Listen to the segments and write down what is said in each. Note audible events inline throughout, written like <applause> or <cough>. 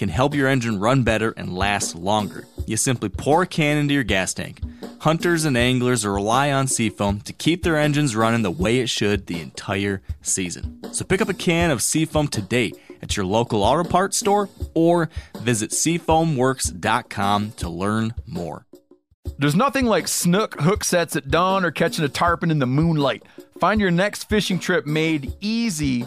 can help your engine run better and last longer. You simply pour a can into your gas tank. Hunters and anglers rely on Seafoam to keep their engines running the way it should the entire season. So pick up a can of Seafoam today at your local auto parts store or visit seafoamworks.com to learn more. There's nothing like snook hook sets at dawn or catching a tarpon in the moonlight. Find your next fishing trip made easy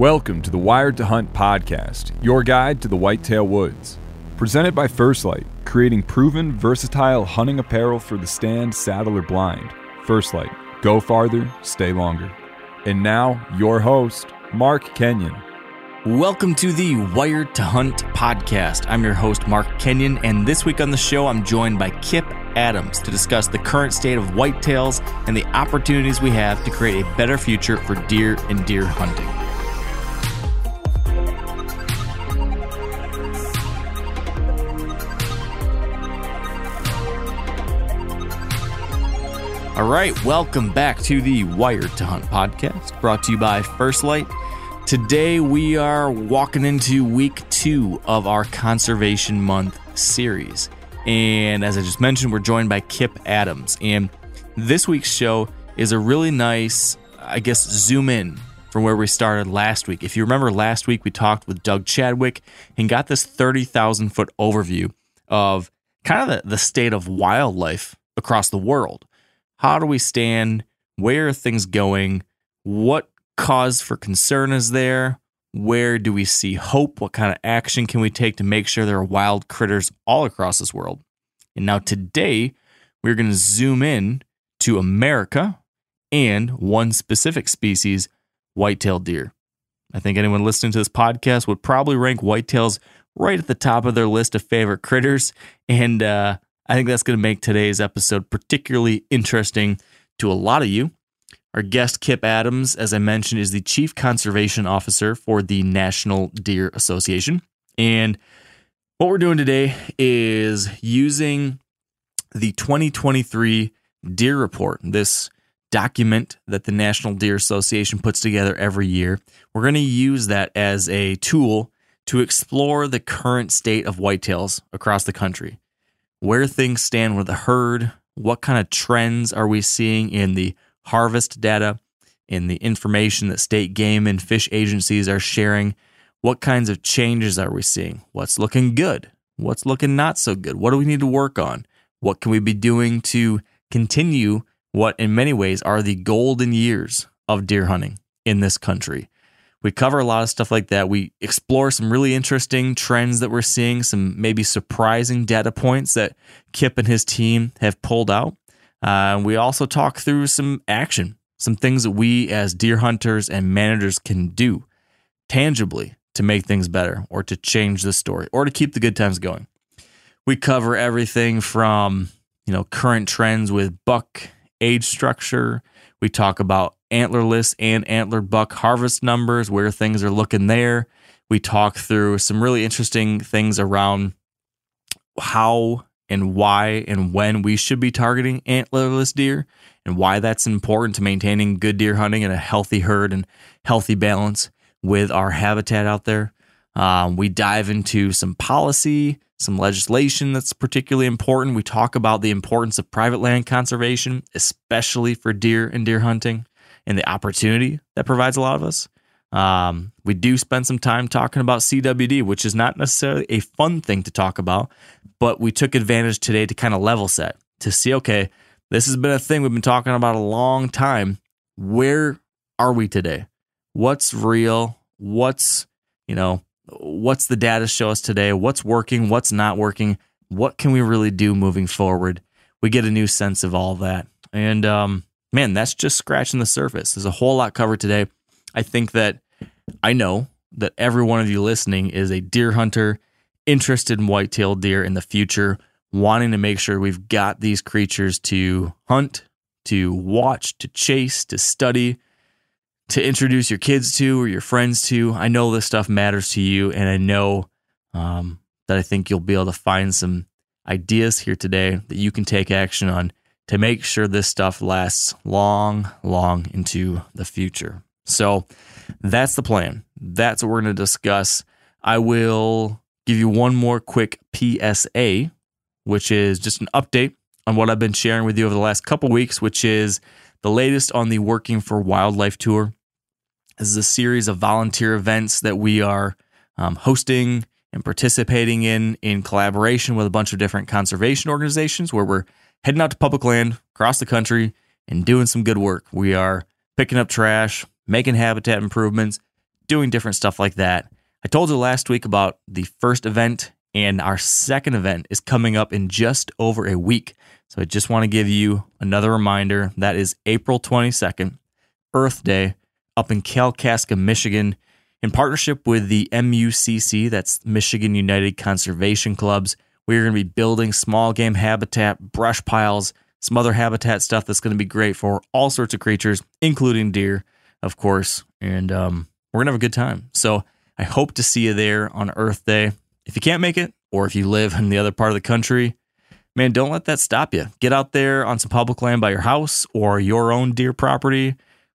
Welcome to the Wired to Hunt podcast, your guide to the whitetail woods. Presented by First Light, creating proven, versatile hunting apparel for the stand, saddle, or blind. First Light, go farther, stay longer. And now, your host, Mark Kenyon. Welcome to the Wired to Hunt podcast. I'm your host, Mark Kenyon, and this week on the show, I'm joined by Kip Adams to discuss the current state of whitetails and the opportunities we have to create a better future for deer and deer hunting. All right, welcome back to the Wired to Hunt podcast, brought to you by First Light. Today we are walking into week two of our Conservation Month series. And as I just mentioned, we're joined by Kip Adams. And this week's show is a really nice, I guess, zoom in from where we started last week. If you remember last week, we talked with Doug Chadwick and got this 30,000 foot overview of kind of the, the state of wildlife across the world. How do we stand? Where are things going? What cause for concern is there? Where do we see hope? What kind of action can we take to make sure there are wild critters all across this world? And now today, we're going to zoom in to America and one specific species, white-tailed deer. I think anyone listening to this podcast would probably rank whitetails right at the top of their list of favorite critters. And uh, I think that's going to make today's episode particularly interesting to a lot of you. Our guest, Kip Adams, as I mentioned, is the Chief Conservation Officer for the National Deer Association. And what we're doing today is using the 2023 Deer Report, this document that the National Deer Association puts together every year. We're going to use that as a tool to explore the current state of whitetails across the country where things stand with the herd, what kind of trends are we seeing in the harvest data, in the information that state game and fish agencies are sharing, what kinds of changes are we seeing? What's looking good? What's looking not so good? What do we need to work on? What can we be doing to continue what, in many ways, are the golden years of deer hunting in this country? We cover a lot of stuff like that. We explore some really interesting trends that we're seeing, some maybe surprising data points that Kip and his team have pulled out. Uh, we also talk through some action, some things that we as deer hunters and managers can do tangibly to make things better or to change the story or to keep the good times going. We cover everything from, you know, current trends with buck age structure. We talk about antlerless and antler buck harvest numbers, where things are looking there. We talk through some really interesting things around how and why and when we should be targeting antlerless deer and why that's important to maintaining good deer hunting and a healthy herd and healthy balance. with our habitat out there. Um, we dive into some policy, some legislation that's particularly important. We talk about the importance of private land conservation, especially for deer and deer hunting, and the opportunity that provides a lot of us. Um, we do spend some time talking about CWD, which is not necessarily a fun thing to talk about, but we took advantage today to kind of level set to see okay, this has been a thing we've been talking about a long time. Where are we today? What's real? What's, you know, what's the data show us today? What's working? What's not working? What can we really do moving forward? We get a new sense of all that. And um, man, that's just scratching the surface. There's a whole lot covered today. I think that I know that every one of you listening is a deer hunter interested in white-tailed deer in the future, wanting to make sure we've got these creatures to hunt, to watch, to chase, to study, to introduce your kids to or your friends to. I know this stuff matters to you, and I know um, that I think you'll be able to find some ideas here today that you can take action on to make sure this stuff lasts long, long into the future. So that's the plan. That's what we're going to discuss. I will give you one more quick PSA, which is just an update on what I've been sharing with you over the last couple weeks, which is the latest on the Working for Wildlife Tour. This is a series of volunteer events that we are um, hosting and participating in in collaboration with a bunch of different conservation organizations where we're heading out to public land across the country and doing some good work. We are picking up trash, making habitat improvements, doing different stuff like that. I told you last week about the first event, and our second event is coming up in just over a week. So I just want to give you another reminder that is April 22nd, Earth Day, up in Kalkaska, Michigan, in partnership with the MUCC, that's Michigan United Conservation Clubs. We are going to be building small game habitat, brush piles, some other habitat stuff that's going to be great for all sorts of creatures, including deer of course, and um, we're gonna have a good time. So I hope to see you there on Earth Day. If you can't make it, or if you live in the other part of the country, man, don't let that stop you. Get out there on some public land by your house or your own deer property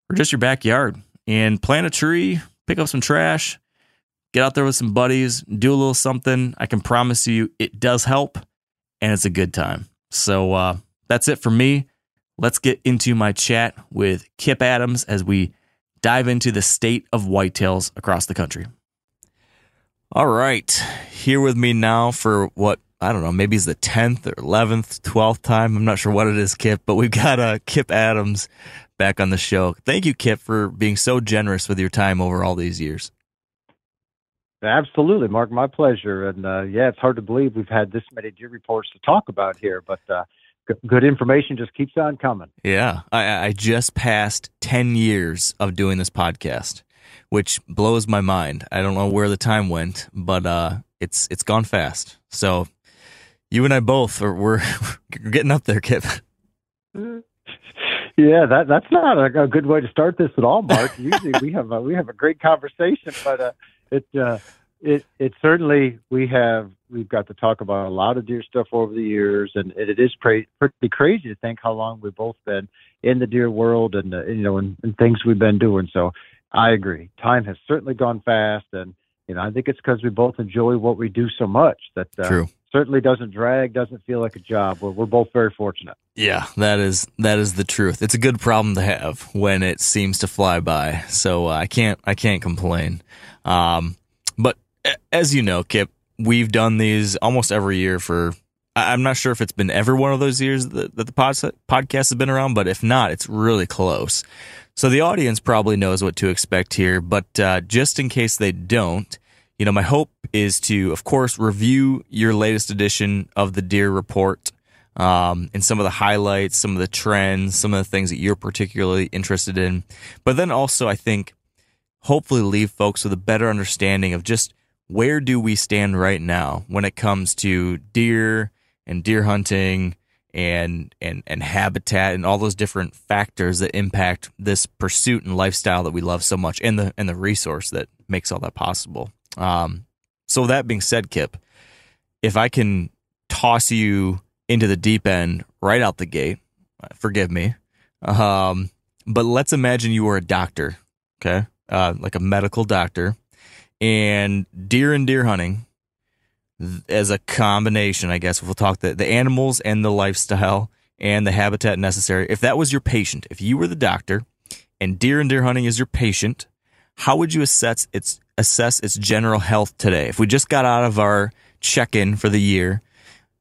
or just your backyard and plant a tree, pick up some trash, get out there with some buddies, do a little something. I can promise you it does help and it's a good time. So uh, that's it for me. Let's get into my chat with Kip Adams as we dive into the state of whitetails across the country. All right, here with me now for what I don't know, maybe it's the tenth or eleventh, twelfth time. I'm not sure what it is, Kip, but we've got uh, Kip Adams back on the show. Thank you, Kip, for being so generous with your time over all these years. Absolutely, Mark. My pleasure. And uh, yeah, it's hard to believe we've had this many deer reports to talk about here, but uh, good information just keeps on coming. Yeah, I, I just passed ten years of doing this podcast, which blows my mind. I don't know where the time went, but uh, it's it's gone fast. So you and I both are we're, <laughs> we're getting up there, Kip. Yeah, that that's not a, a, good way to start this at all, Mark. <laughs> Usually we have a, we have a great conversation, but uh, it uh, it it certainly we have we've got to talk about a lot of deer stuff over the years, and it is pretty pretty crazy to think how long we've both been in the deer world and uh, you know and, and things we've been doing. So I agree, time has certainly gone fast, and you know I think it's because we both enjoy what we do so much that uh, True. Certainly doesn't drag, doesn't feel like a job. We're we're both very fortunate. Yeah, that is that is the truth. It's a good problem to have when it seems to fly by. So uh, I can't I can't complain. Um, but as you know, Kip, we've done these almost every year for. I'm not sure if it's been every one of those years that, that the pod, podcast has been around, but if not, it's really close. So the audience probably knows what to expect here, but uh, just in case they don't, you know, my hope is to, of course, review your latest edition of the Deer Report um, and some of the highlights, some of the trends, some of the things that you're particularly interested in. But then also, I think, hopefully, leave folks with a better understanding of just where do we stand right now when it comes to deer and deer hunting and and and habitat and all those different factors that impact this pursuit and lifestyle that we love so much and the and the resource that makes all that possible. Um, so that being said, Kip, if I can toss you into the deep end right out the gate, forgive me. Um, but let's imagine you were a doctor, okay? uh, like a medical doctor, and deer and deer hunting as a combination, I guess we'll talk the, the animals and the lifestyle and the habitat necessary. If that was your patient, if you were the doctor and deer and deer hunting is your patient, how would you assess its assess its general health today? If we just got out of our check-in for the year,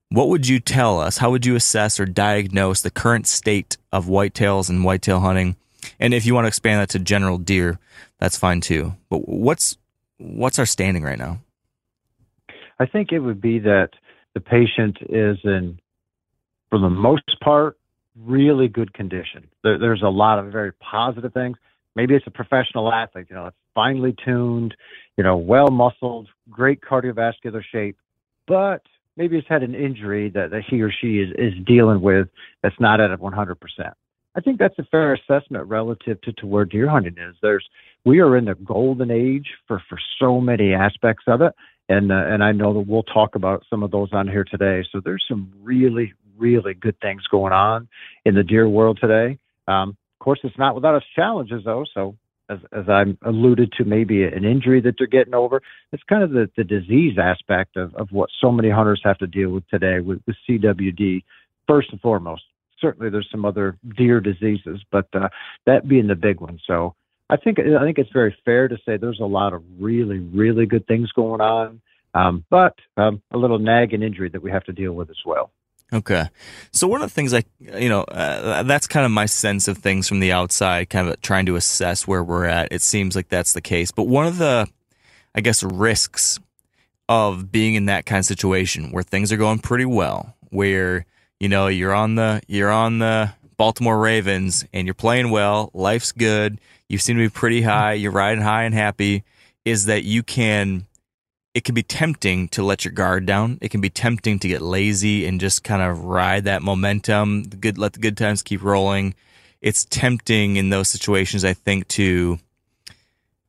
what would you tell us? How would you assess or diagnose the current state of whitetails and whitetail hunting? And if you want to expand that to general deer, that's fine too. But what's what's our standing right now? I think it would be that the patient is in, for the most part, really good condition. There, there's a lot of very positive things. Maybe it's a professional athlete, you know, it's finely tuned, you know, well muscled, great cardiovascular shape, but maybe it's had an injury that, that he or she is, is dealing with that's not at 100%. I think that's a fair assessment relative to, to where deer hunting is. There's we are in the golden age for for so many aspects of it, and uh, and I know that we'll talk about some of those on here today. So there's some really really good things going on in the deer world today. Um, course, it's not without its challenges though. So as as I alluded to, maybe an injury that they're getting over. It's kind of the the disease aspect of of what so many hunters have to deal with today with, with CWD first and foremost certainly there's some other deer diseases, but uh, that being the big one. So I think I think it's very fair to say there's a lot of really really good things going on, um, but um, a little nag and injury that we have to deal with as well. Okay. So one of the things I, you know, uh, that's kind of my sense of things from the outside, kind of trying to assess where we're at. It seems like that's the case. But one of the, I guess, risks of being in that kind of situation where things are going pretty well, where you know you're on the you're on the Baltimore Ravens and you're playing well, life's good, you seem to be pretty high, you're riding high and happy, is that you can it can be tempting to let your guard down. It can be tempting to get lazy and just kind of ride that momentum, good let the good times keep rolling. It's tempting in those situations, I think, to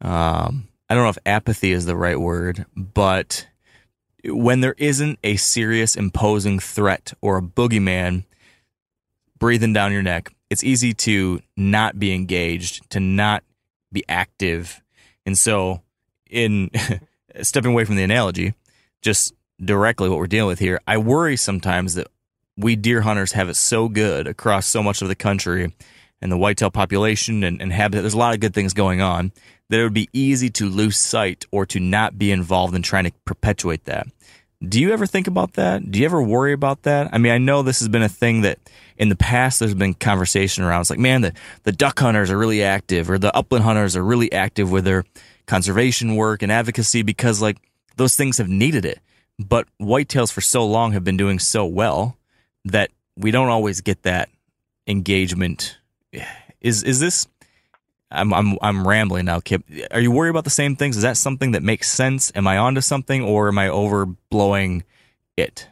um, I don't know if apathy is the right word, but when there isn't a serious imposing threat or a boogeyman breathing down your neck, it's easy to not be engaged, to not be active. And so, in <laughs> stepping away from the analogy, just directly what we're dealing with here, I worry sometimes that we deer hunters have it so good across so much of the country and the whitetail population and, and habitat. There's a lot of good things going on that it would be easy to lose sight or to not be involved in trying to perpetuate that. Do you ever think about that? Do you ever worry about that? I mean, I know this has been a thing that in the past there's been conversation around. It's like, man, the, the duck hunters are really active or the upland hunters are really active with their conservation work and advocacy because like those things have needed it. But whitetails for so long have been doing so well that we don't always get that engagement. Is is this I'm I'm I'm rambling now, Kip. Are you worried about the same things? Is that something that makes sense? Am I onto something, or am I overblowing it?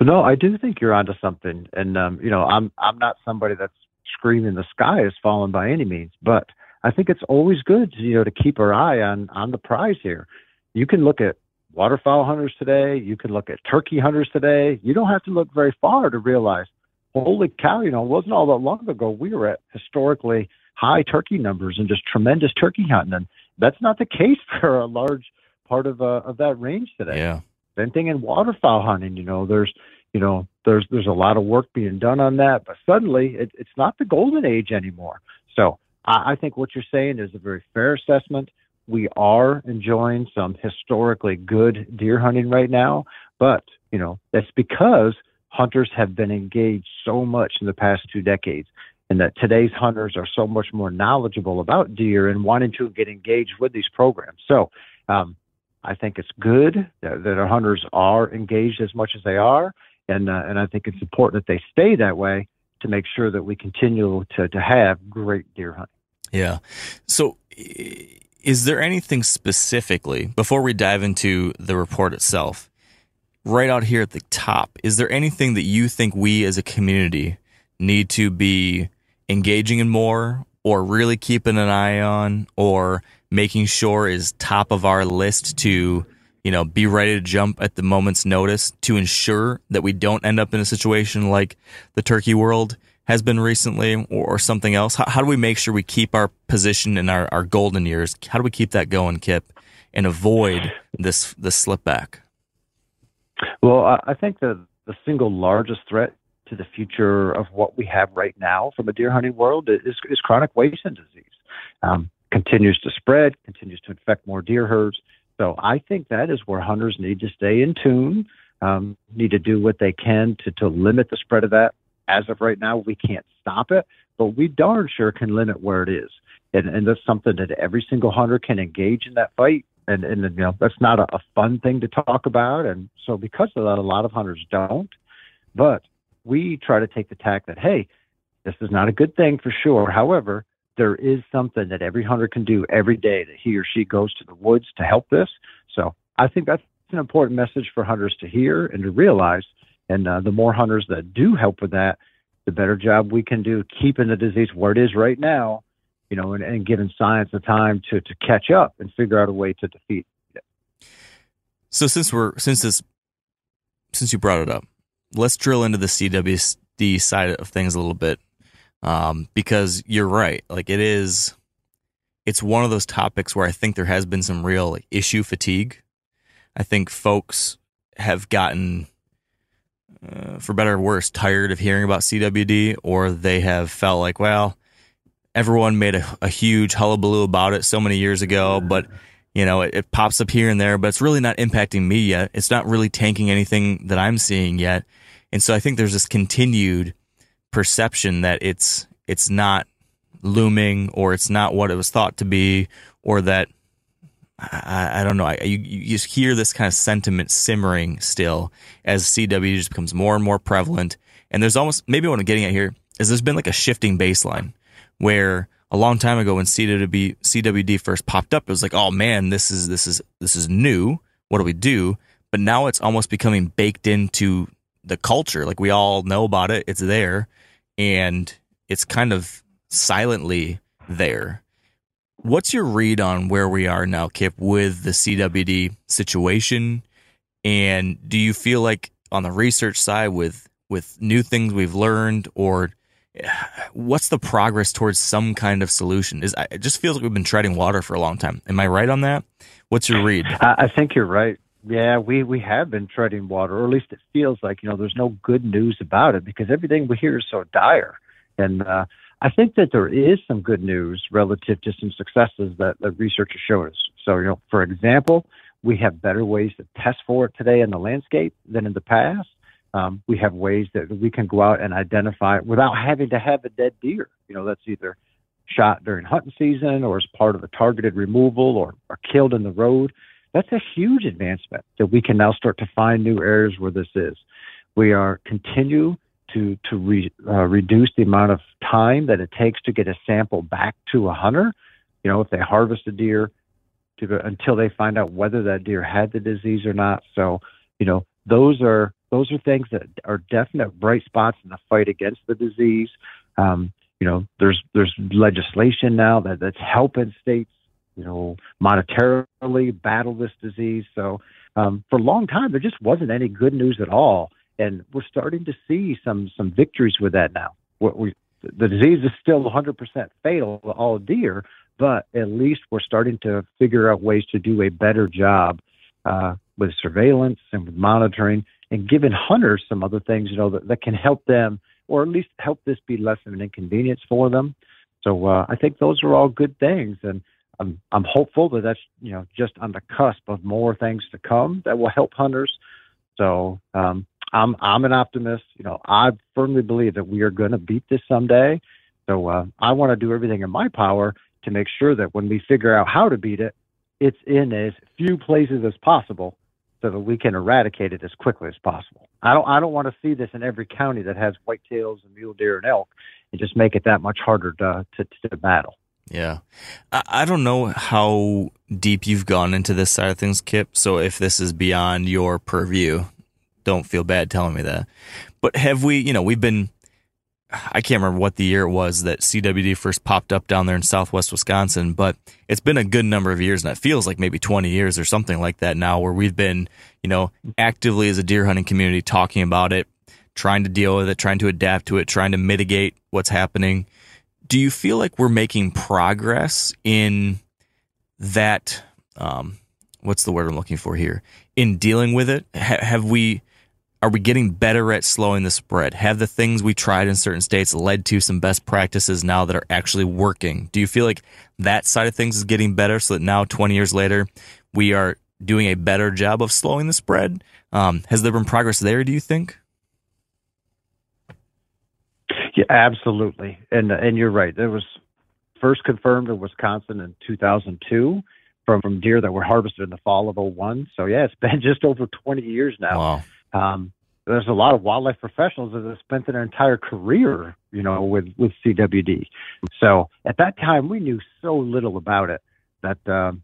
No, I do think you're onto something, and um, you know, I'm I'm not somebody that's screaming the sky is falling by any means, but I think it's always good, you know, to keep our eye on on the prize here. You can look at waterfowl hunters today. You can look at turkey hunters today. You don't have to look very far to realize, holy cow! You know, it wasn't all that long ago we were at historically high turkey numbers and just tremendous turkey hunting. And that's not the case <laughs> for a large part of uh, of that range today. Yeah. Same thing in waterfowl hunting. You know, there's you know there's there's a lot of work being done on that, but suddenly it, it's not the golden age anymore. So I, I think what you're saying is a very fair assessment. We are enjoying some historically good deer hunting right now, but you know that's because hunters have been engaged so much in the past two decades and that today's hunters are so much more knowledgeable about deer and wanting to get engaged with these programs. So um, I think it's good that, that, our hunters are engaged as much as they are, and uh, and I think it's important that they stay that way to make sure that we continue to to have great deer hunting. Yeah. So. Is there anything specifically before we dive into the report itself, right out here at the top? Is there anything that you think we as a community need to be engaging in more or really keeping an eye on or making sure is top of our list to you know be ready to jump at the moment's notice to ensure that we don't end up in a situation like the turkey world has been recently or, or something else? How, how, do we make sure we keep our position in our, our golden years? How do we keep that going, Kip, and avoid this this slip back? Well, I think the the single largest threat to the future of what we have right now from a deer hunting world is, is chronic wasting disease. Um, continues to spread, continues to infect more deer herds. So I think that is where hunters need to stay in tune, um, need to do what they can to, to limit the spread of that. As of right now, we can't stop it, but we darn sure can limit where it is. And, and that's something that every single hunter can engage in that fight. And, and you know, that's not a, a fun thing to talk about. And so because of that, a lot of hunters don't. But we try to take the tack that, hey, this is not a good thing for sure. However, there is something that every hunter can do every day that he or she goes to the woods to help this. So I think that's an important message for hunters to hear and to realize. And uh, the more hunters that do help with that, the better job we can do keeping the disease where it is right now, you know, and, and giving science the time to, to catch up and figure out a way to defeat it. So since we're since this since you brought it up, let's drill into the CWD side of things a little bit um, because you're right. Like it is, it's one of those topics where I think there has been some real like, issue fatigue. I think folks have gotten, uh, for better or worse, tired of hearing about CWD, or they have felt like, well, everyone made a, a huge hullabaloo about it so many years ago, but you know, it, it, pops up here and there, but it's really not impacting me yet. It's not really tanking anything that I'm seeing yet. And so I think there's this continued perception that it's it's not looming or it's not what it was thought to be or that I, I don't know. I, you, you just hear this kind of sentiment simmering still as CW just becomes more and more prevalent. And there's almost maybe what I'm getting at here is there's been like a shifting baseline where a long time ago when CWD CWD first popped up, it was like, oh man, this is this is this is new. What do we do? But now it's almost becoming baked into the culture. Like we all know about it. It's there and it's kind of silently there. What's your read on where we are now, Kip, with the CWD situation? And do you feel like on the research side with with new things we've learned or <sighs> what's the progress towards some kind of solution? Is it just feels like we've been treading water for a long time. Am I right on that? What's your read? I think you're right. Yeah, we we have been treading water, or at least it feels like you know there's no good news about it because everything we hear is so dire. And uh, I think that there is some good news relative to some successes that the researchers showed us. So you know, for example, we have better ways to test for it today in the landscape than in the past. Um, we have ways that we can go out and identify it without having to have a dead deer. You know, that's either shot during hunting season or as part of a targeted removal or, or killed in the road that's a huge advancement that we can now start to find new areas where this is. We are continue to to re, uh, reduce the amount of time that it takes to get a sample back to a hunter. You know, if they harvest a deer, to, until they find out whether that deer had the disease or not. So, you know, those are those are things that are definite bright spots in the fight against the disease. Um, you know, there's there's legislation now that that's helping states you know, monetarily battle this disease. So um, for a long time, there just wasn't any good news at all, and we're starting to see some some victories with that now. We, the disease is still 100% fatal to all deer, but at least we're starting to figure out ways to do a better job uh, with surveillance and with monitoring and giving hunters some other things, you know, that, that can help them or at least help this be less of an inconvenience for them. So uh, I think those are all good things. And I'm I'm hopeful that that's you know just on the cusp of more things to come that will help hunters. So um, I'm I'm an optimist. You know, I firmly believe that we are going to beat this someday. So uh, I want to do everything in my power to make sure that when we figure out how to beat it, it's in as few places as possible, so that we can eradicate it as quickly as possible. I don't I don't want to see this in every county that has whitetails and mule deer and elk, and just make it that much harder to to, to battle. Yeah. I, I don't know how deep you've gone into this side of things, Kip. So if this is beyond your purview, don't feel bad telling me that. But have we, you know, we've been, I can't remember what the year it was that CWD first popped up down there in southwest Wisconsin, but it's been a good number of years and it feels like maybe 20 years or something like that now where we've been, you know, actively as a deer hunting community talking about it, trying to deal with it, trying to adapt to it, trying to mitigate what's happening. Do you feel like we're making progress in that? Um, what's the word I'm looking for here? In dealing with it, ha- have we? Are we getting better at slowing the spread? Have the things we tried in certain states led to some best practices now that are actually working? Do you feel like that side of things is getting better so that now, 20 years later, we are doing a better job of slowing the spread? Um, has there been progress there, do you think? Yeah, absolutely. And and you're right. It was first confirmed in Wisconsin in 2002 from, from deer that were harvested in the fall of 01. So yeah, it's been <laughs> just over 20 years now. Wow. Um, there's a lot of wildlife professionals that have spent their entire career, you know, with with CWD. So at that time, we knew so little about it that um,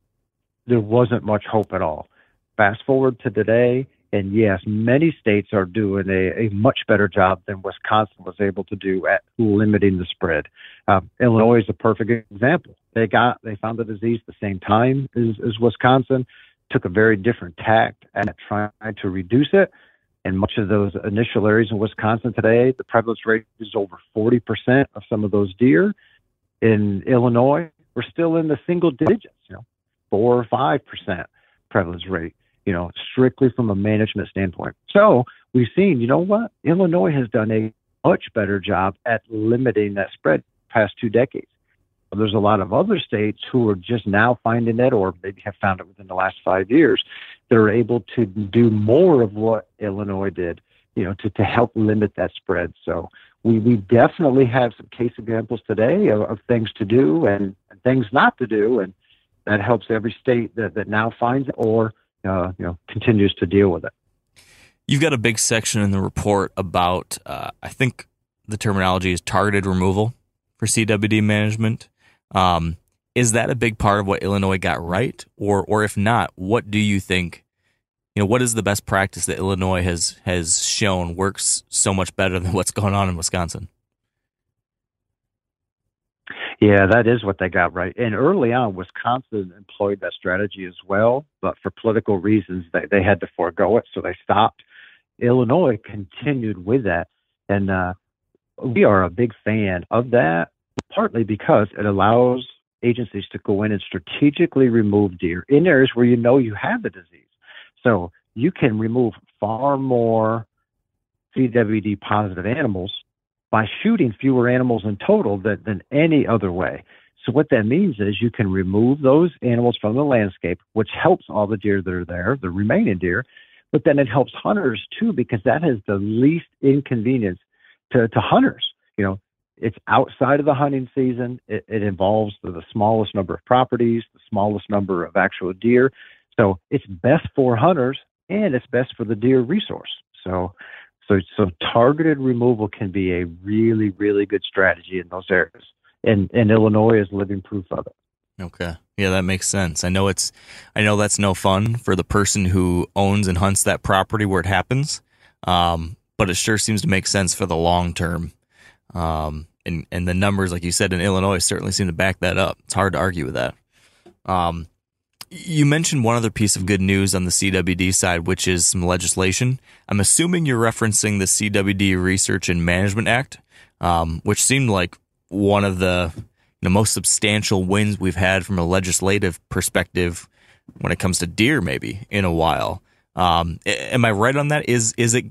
there wasn't much hope at all. Fast forward to today, and yes, many states are doing a, a much better job than Wisconsin was able to do at limiting the spread. Um, Illinois is a perfect example. They got they found the disease the same time as, as Wisconsin, took a very different tact at trying to reduce it in much of those initial areas in Wisconsin today, the prevalence rate is over 40% of some of those deer. In Illinois, we're still in the single digits, you know, four or five percent prevalence rate, you know, strictly from a management standpoint. So we've seen, you know what, Illinois has done a much better job at limiting that spread past two decades. There's a lot of other states who are just now finding it, or maybe have found it within the last five years, that are able to do more of what Illinois did, you know, to, to help limit that spread. So we, we definitely have some case examples today of, of things to do and, and things not to do, and that helps every state that, that now finds it or uh, you know continues to deal with it. You've got a big section in the report about, uh, I think the terminology is targeted removal for CWD management. Um, is that a big part of what Illinois got right, or or if not, what do you think? You know, what is the best practice that Illinois has has shown works so much better than <laughs> what's going on in Wisconsin? Yeah, that is what they got right. And early on, Wisconsin employed that strategy as well, but for political reasons, they, they had to forego it, so they stopped. Illinois continued with that. And uh, we are a big fan of that, partly because it allows agencies to go in and strategically remove deer in areas where you know you have the disease. So you can remove far more CWD positive animals by shooting fewer animals in total than, than any other way. So what that means is you can remove those animals from the landscape, which helps all the deer that are there, the remaining deer, but then it helps hunters too because that has the least inconvenience to, to hunters. You know, it's outside of the hunting season. It, it involves the, the smallest number of properties, the smallest number of actual deer. So it's best for hunters and it's best for the deer resource. So so, so targeted removal can be a really, really good strategy in those areas. And, and Illinois is living proof of it. Okay. Yeah, that makes sense. I know it's, I know that's no fun for the person who owns and hunts that property where it happens. Um, but it sure seems to make sense for the long term. Um, and, and the numbers, like you said, in Illinois certainly seem to back that up. It's hard to argue with that. Um, you mentioned one other piece of good news on the CWD side, which is some legislation. I'm assuming you're referencing the CWD Research and Management Act, um, which seemed like one of the, the most substantial wins we've had from a legislative perspective when it comes to deer, maybe in a while. Um, am I right on that? Is is it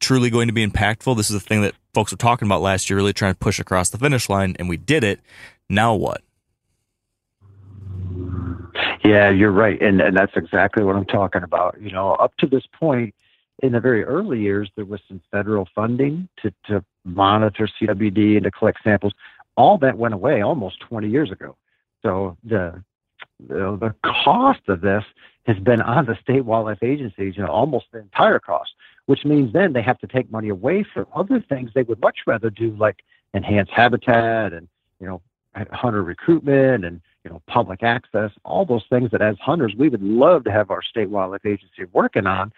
truly going to be impactful? This is a thing that folks were talking about last year, really trying to push across the finish line, and we did it. Now what? Yeah, you're right, and and that's exactly what I'm talking about. You know, up to this point, in the very early years, there was some federal funding to to monitor CWD and to collect samples. All that went away almost 20 years ago. So the the, the cost of this has been on the state wildlife agencies, you know, almost the entire cost, which means then they have to take money away from other things they would much rather do, like enhance habitat and you know hunter recruitment and you know, public access, all those things that as hunters we would love to have our state wildlife agency working on.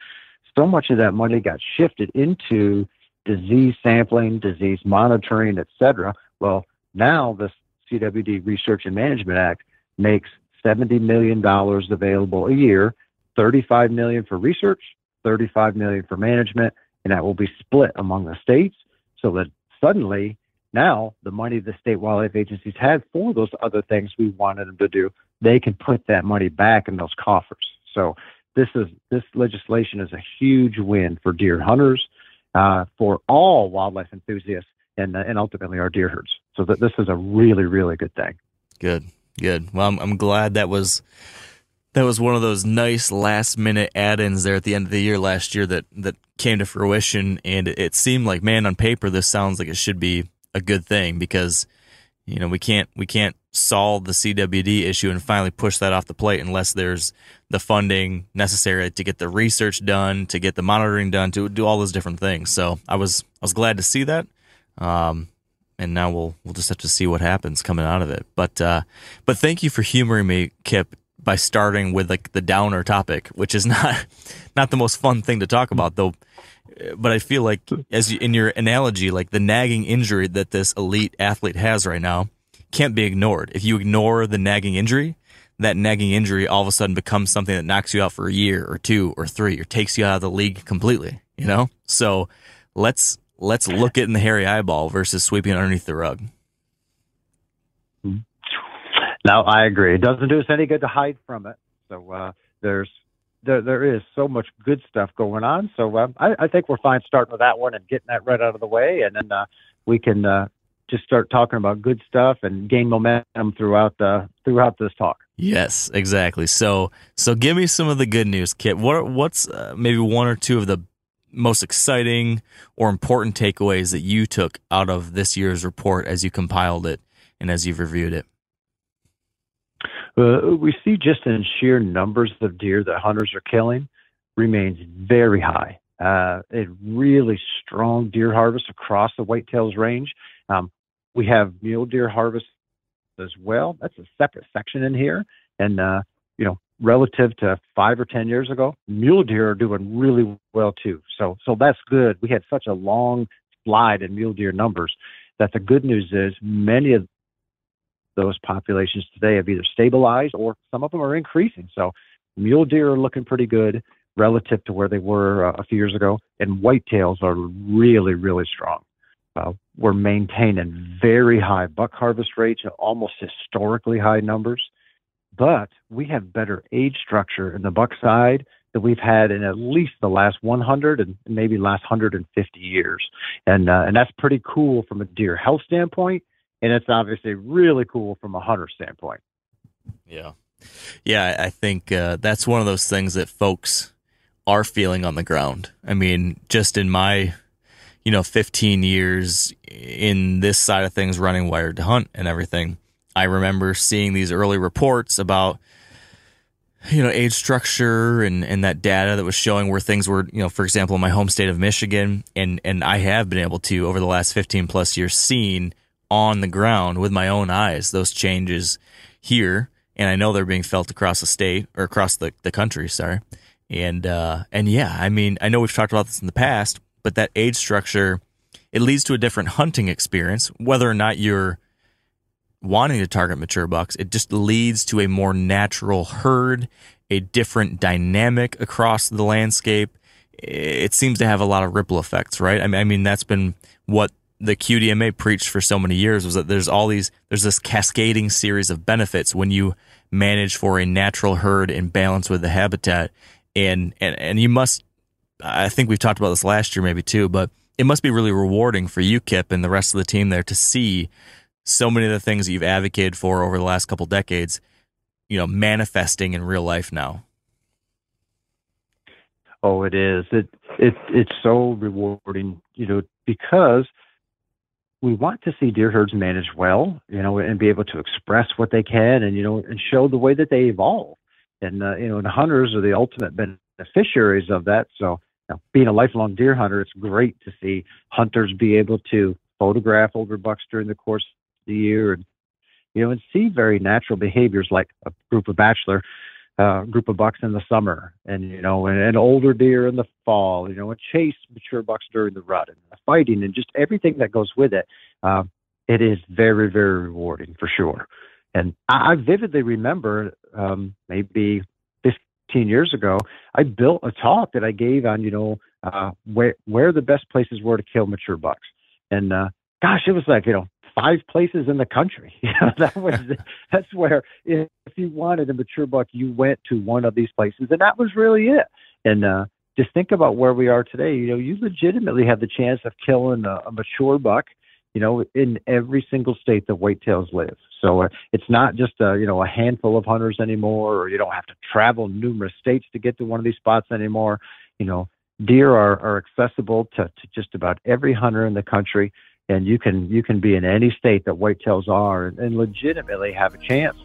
So much of that money got shifted into disease sampling, disease monitoring, et cetera. Well, now the CWD Research and Management Act makes $70 million available a year, 35 million for research, 35 million for management, and that will be split among the states so that suddenly now the money the state wildlife agencies had for those other things we wanted them to do, they can put that money back in those coffers. So this is this legislation is a huge win for deer hunters, uh, for all wildlife enthusiasts, and uh, and ultimately our deer herds. So that this is a really really good thing. Good, good. Well, I'm, I'm glad that was that was one of those nice last minute add-ins there at the end of the year last year that that came to fruition. And it seemed like man on paper this sounds like it should be a good thing because you know we can't we can't solve the CWD issue and finally push that off the plate unless there's the funding necessary to get the research done to get the monitoring done to do all those different things. So I was I was glad to see that. Um, and now we'll we'll just have to see what happens coming out of it. But uh, but thank you for humoring me Kip by starting with like the downer topic, which is <laughs> not not the most fun thing to talk about though. But I feel like as you, in your analogy, like the nagging injury that this elite athlete has right now can't be ignored. If you ignore the nagging injury, that nagging injury all of a sudden becomes something that knocks you out for a year or two or three or takes you out of the league completely, you know? So let's let's look it in the hairy eyeball versus sweeping underneath the rug. Hmm. No, I agree. It doesn't do us any good to hide from it. So uh, there's there there is so much good stuff going on. So uh, I, I think we're fine starting with that one and getting that right out of the way, and then uh, we can uh, just start talking about good stuff and gain momentum throughout the throughout this talk. Yes, exactly. So so give me some of the good news, Kip. What what's uh, maybe one or two of the most exciting or important takeaways that you took out of this year's report as you compiled it and as you've reviewed it? Uh, we see just in sheer numbers of deer that hunters are killing remains very high. Uh, a really strong deer harvest across the whitetails range. Um, we have mule deer harvest as well. That's a separate section in here. And, uh, you know, relative to five or 10 years ago, mule deer are doing really well too. So, so that's good. We had such a long slide in mule deer numbers that the good news is many of those populations today have either stabilized or some of them are increasing. So mule deer are looking pretty good relative to where they were uh, a few years ago, and whitetails are really, really strong. Uh, we're maintaining very high buck harvest rates, almost historically high numbers, but we have better age structure in the buck side that we've had in at least the last 100 and maybe last 150 years, and uh, and that's pretty cool from a deer health standpoint and it's obviously really cool from a hunter standpoint. Yeah, yeah, I think uh, that's one of those things that folks are feeling on the ground. I mean, just in my you know 15 years in this side of things, running wired to hunt and everything, I remember seeing these early reports about you know age structure and and that data that was showing where things were you know for example in my home state of Michigan and and I have been able to over the last 15 plus years seen on the ground with my own eyes those changes here and I know they're being felt across the state or across the, the country, sorry. And uh and yeah, I mean, I know we've talked about this in the past, but that age structure it leads to a different hunting experience whether or not you're wanting to target mature bucks. It just leads to a more natural herd, a different dynamic across the landscape. It seems to have a lot of ripple effects, right? I mean, I mean that's been what the QDMA preached for so many years was that there's all these there's this cascading series of benefits when you manage for a natural herd in balance with the habitat. And and and you must I think we've talked about this last year maybe too but it must be really rewarding for you Kip and the rest of the team there to see so many of the things that you've advocated for over the last couple decades you know manifesting in real life now. Oh it is. It it it's so rewarding you know because we want to see deer herds managed well, you know, and be able to express what they can and, you know, and show the way that they evolve. And, uh, you know, and hunters are the ultimate beneficiaries of that. So, you know, being a lifelong deer hunter, it's great to see hunters be able to photograph older bucks during the course of the year and, you know, and see very natural behaviors like a group of bachelor uh, group of bucks in the summer, and you know, and, and older deer in the fall, you know, and chase mature bucks during the rut, and the fighting, and just everything that goes with it. Uh, it is very, very rewarding for sure. And I, I vividly remember um, maybe 15 years ago, I built a talk that I gave on, you know, uh, where where the best places were to kill mature bucks. And uh, gosh, it was like you know five places in the country. <laughs> You know, that was <laughs> that's where if you wanted a mature buck, you went to one of these places, and that was really it. And uh, just think about where we are today. You know, you legitimately have the chance of killing a, a mature buck. You know, in every single state that whitetails live. So uh, it's not just a you know a handful of hunters anymore, or you don't have to travel numerous states to get to one of these spots anymore. You know, deer are, are accessible to, to just about every hunter in the country and you can you can be in any state that whitetails are and, and legitimately have a chance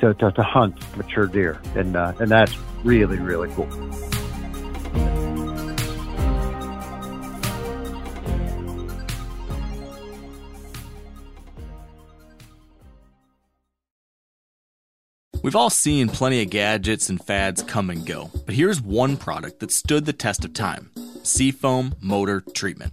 to, to, to hunt mature deer and uh, and that's really really cool. We've all seen plenty of gadgets and fads come and go, but here's one product that stood the test of time Seafoam Motor Treatment.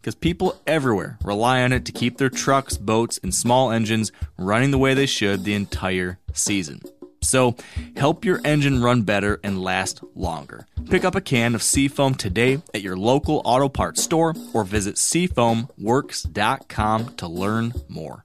because people everywhere rely on it to keep their trucks, boats, and small engines running the way they should the entire season. So, help your engine run better and last longer. Pick up a can of Seafoam today at your local auto parts store or visit seafoamworks.com to learn more.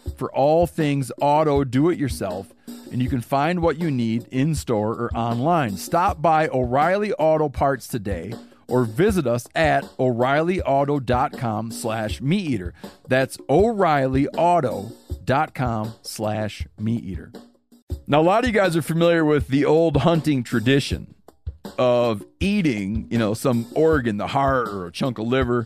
for all things auto do it yourself and you can find what you need in store or online. Stop by O'Reilly Auto Parts today or visit us at o'reillyauto.com slash meat eater. That's o'reillyauto.com slash meat eater. Now, a lot of you guys are familiar with the old hunting tradition of eating, you know, some organ, the heart or a chunk of liver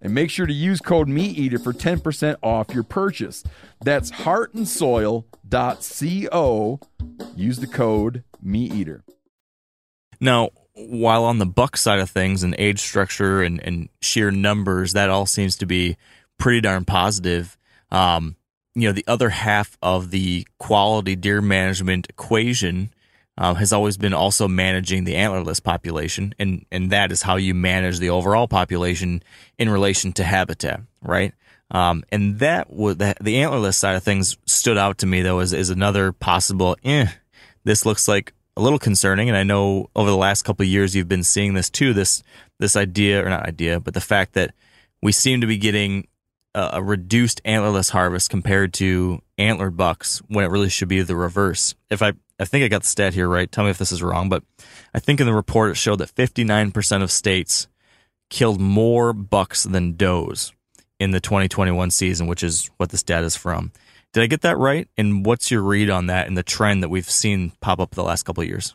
and make sure to use code MeatEater for 10% off your purchase. That's heartandsoil.co. Use the code MeatEater. Now, while on the buck side of things and age structure and, and sheer numbers, that all seems to be pretty darn positive. Um, you know, the other half of the quality deer management equation uh, has always been also managing the antlerless population, and and that is how you manage the overall population in relation to habitat, right? Um, and that would the, the antlerless side of things stood out to me though as, as another possible. Eh, this looks like a little concerning, and I know over the last couple years you've been seeing this too. This this idea or not idea, but the fact that we seem to be getting a, a reduced antlerless harvest compared to antlered bucks when it really should be the reverse. If I I think I got the stat here right. Tell me if this is wrong, but I think in the report it showed that 59% of states killed more bucks than does in the 2021 season, which is what this data is from. Did I get that right? And what's your read on that and the trend that we've seen pop up the last couple of years?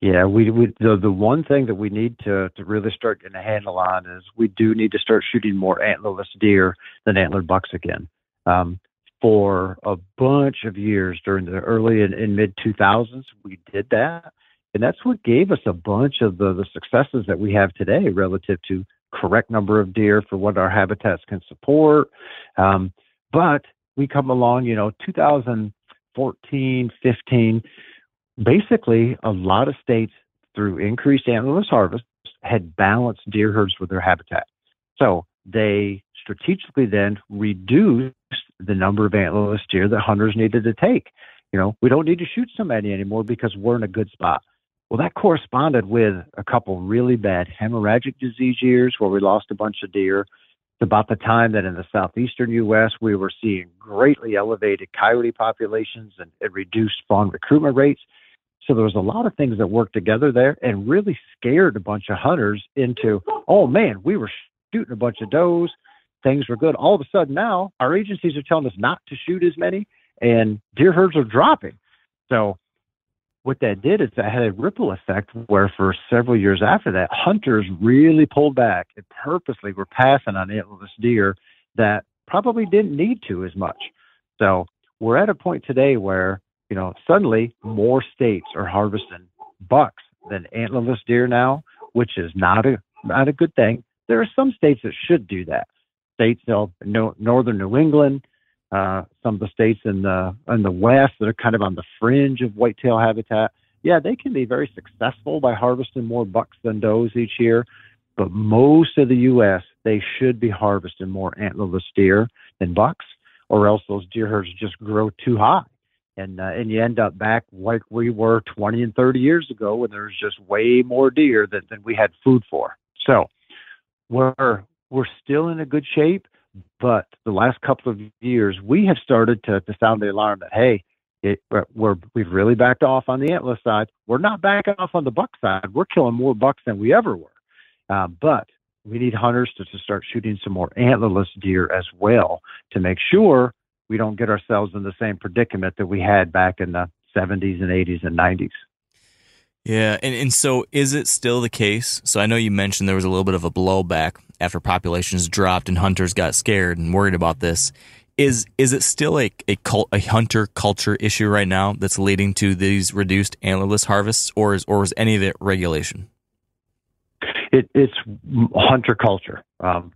Yeah, we, we the the one thing that we need to to really start getting a handle on is we do need to start shooting more antlerless deer than antlered bucks again. Um, for a bunch of years during the early and, and mid 2000s, we did that, and that's what gave us a bunch of the the successes that we have today relative to correct number of deer for what our habitats can support. Um, but we come along, you know, 2014, 15 basically a lot of states through increased antlerless harvests had balanced deer herds with their habitat. So they strategically then reduced the number of antlerless deer that hunters needed to take. You know, we don't need to shoot so many anymore because we're in a good spot. Well, that corresponded with a couple really bad hemorrhagic disease years where we lost a bunch of deer. It's about the time that in the southeastern U.S. we were seeing greatly elevated coyote populations and, and reduced fawn recruitment rates. So there was a lot of things that worked together there and really scared a bunch of hunters into, oh man, we were shooting a bunch of does. Things were good. All of a sudden now our agencies are telling us not to shoot as many and deer herds are dropping. So what that did is that had a ripple effect where for several years after that, hunters really pulled back and purposely were passing on antlerless deer that probably didn't need to as much. So we're at a point today where you know, suddenly more states are harvesting bucks than antlerless deer now, which is not a not a good thing. There are some states that should do that. States, you know, northern New England, uh, some of the states in the in the west that are kind of on the fringe of whitetail habitat. Yeah, they can be very successful by harvesting more bucks than does each year, but most of the U.S. they should be harvesting more antlerless deer than bucks, or else those deer herds just grow too high and uh, and you end up back like we were 20 and 30 years ago when there's just way more deer than, than we had food for. So we're we're still in a good shape, but the last couple of years we have started to, to sound the alarm that hey, it, we're we've really backed off on the antler side. We're not backing off on the buck side. We're killing more bucks than we ever were, uh, but we need hunters to, to start shooting some more antlerless deer as well to make sure we don't get ourselves in the same predicament that we had back in the 70s and 80s and 90s. Yeah, and, and so is it still the case? So I know you mentioned there was a little bit of a blowback after populations dropped and hunters got scared and worried about this. Is is it still a a, cult, a hunter culture issue right now that's leading to these reduced antlerless harvests, or is or is any of it regulation? It, it's hunter culture. Um,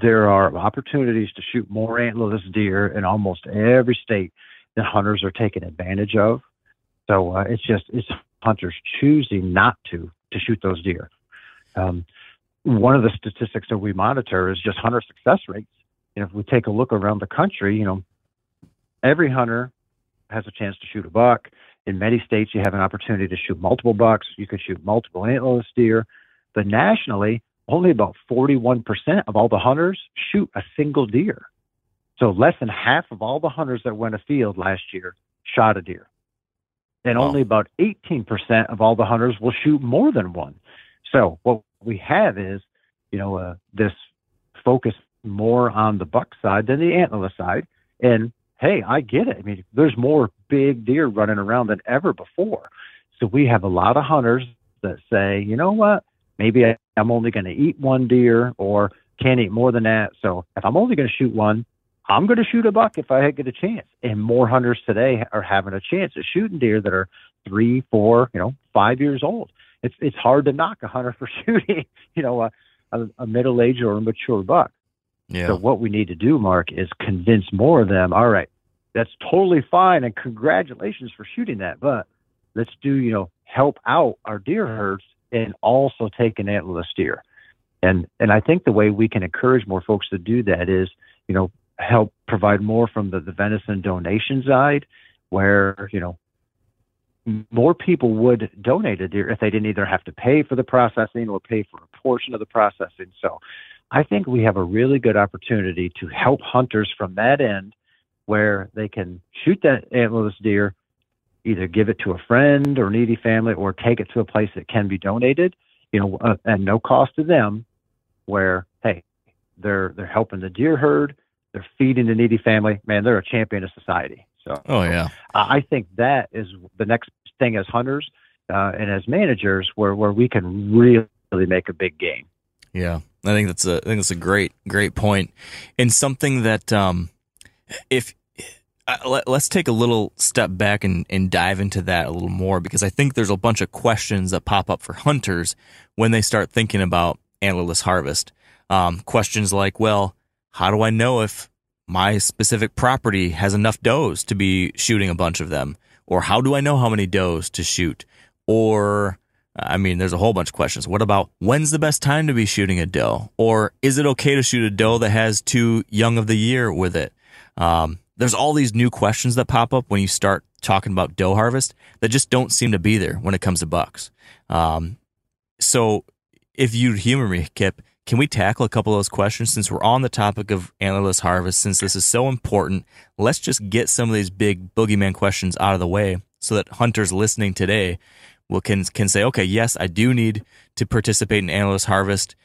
there are opportunities to shoot more antlerless deer in almost every state that hunters are taking advantage of. So uh, it's just it's hunters choosing not to to shoot those deer. Um, one of the statistics that we monitor is just hunter success rates. And if we take a look around the country, you know, every hunter has a chance to shoot a buck. In many states, you have an opportunity to shoot multiple bucks. You could shoot multiple antlerless deer. But nationally, only about 41% of all the hunters shoot a single deer. So less than half of all the hunters that went afield last year shot a deer. And only about 18% of all the hunters will shoot more than one. So what we have is, you know, uh, this focus more on the buck side than the antlerless side. And hey, I get it. I mean, there's more big deer running around than ever before. So we have a lot of hunters that say, you know what? maybe I, am only going to eat one deer or can't eat more than that. So if I'm only going to shoot one, I'm going to shoot a buck if I get a chance. And more hunters today are having a chance at shooting deer that are three, four, you know, five years old. It's it's hard to knock a hunter <laughs> for shooting, you know, a, a, a middle aged or a mature buck. Yeah. So what we need to do, Mark, is convince more of them. All right, that's totally fine, and congratulations for shooting that. But let's do, you know, help out our deer herds and also take an antlerless deer. And and I think the way we can encourage more folks to do that is, you know, help provide more from the, the venison donation side, where you know more people would donate a deer if they didn't either have to pay for the processing or pay for a portion of the processing. So I think we have a really good opportunity to help hunters from that end where they can shoot that antlerless deer either give it to a friend or needy family or take it to a place that can be donated, you know, uh, at no cost to them, where, hey, They're they're helping the deer herd. They're feeding the needy family. Man, they're a champion of society. So, Oh yeah. I think that is the next thing as hunters uh, and as managers, where where we can really make a big gain. Yeah, I think that's a I think that's a great great point, and something that um, if uh, let, let's take a little step back and, and dive into that a little more because I think there's a bunch of questions that pop up for hunters when they start thinking about antlerless harvest. Um, questions like, well, how do I know if my specific property has enough does to be shooting a bunch of them, or how do I know how many does to shoot, or I mean, there's a whole bunch of questions. What about when's the best time to be shooting a doe? Or is it okay to shoot a doe that has two young of the year with it? Um, there's all these new questions that pop up when you start talking about doe harvest that just don't seem to be there when it comes to bucks. Um, so if you'd humor me, Kip, can we tackle a couple of those questions since we're on the topic of antlerless harvest? Since this is so important, let's just get some of these big boogeyman questions out of the way so that hunters listening today will can can say, okay, yes, I do need to participate in antlerless harvest,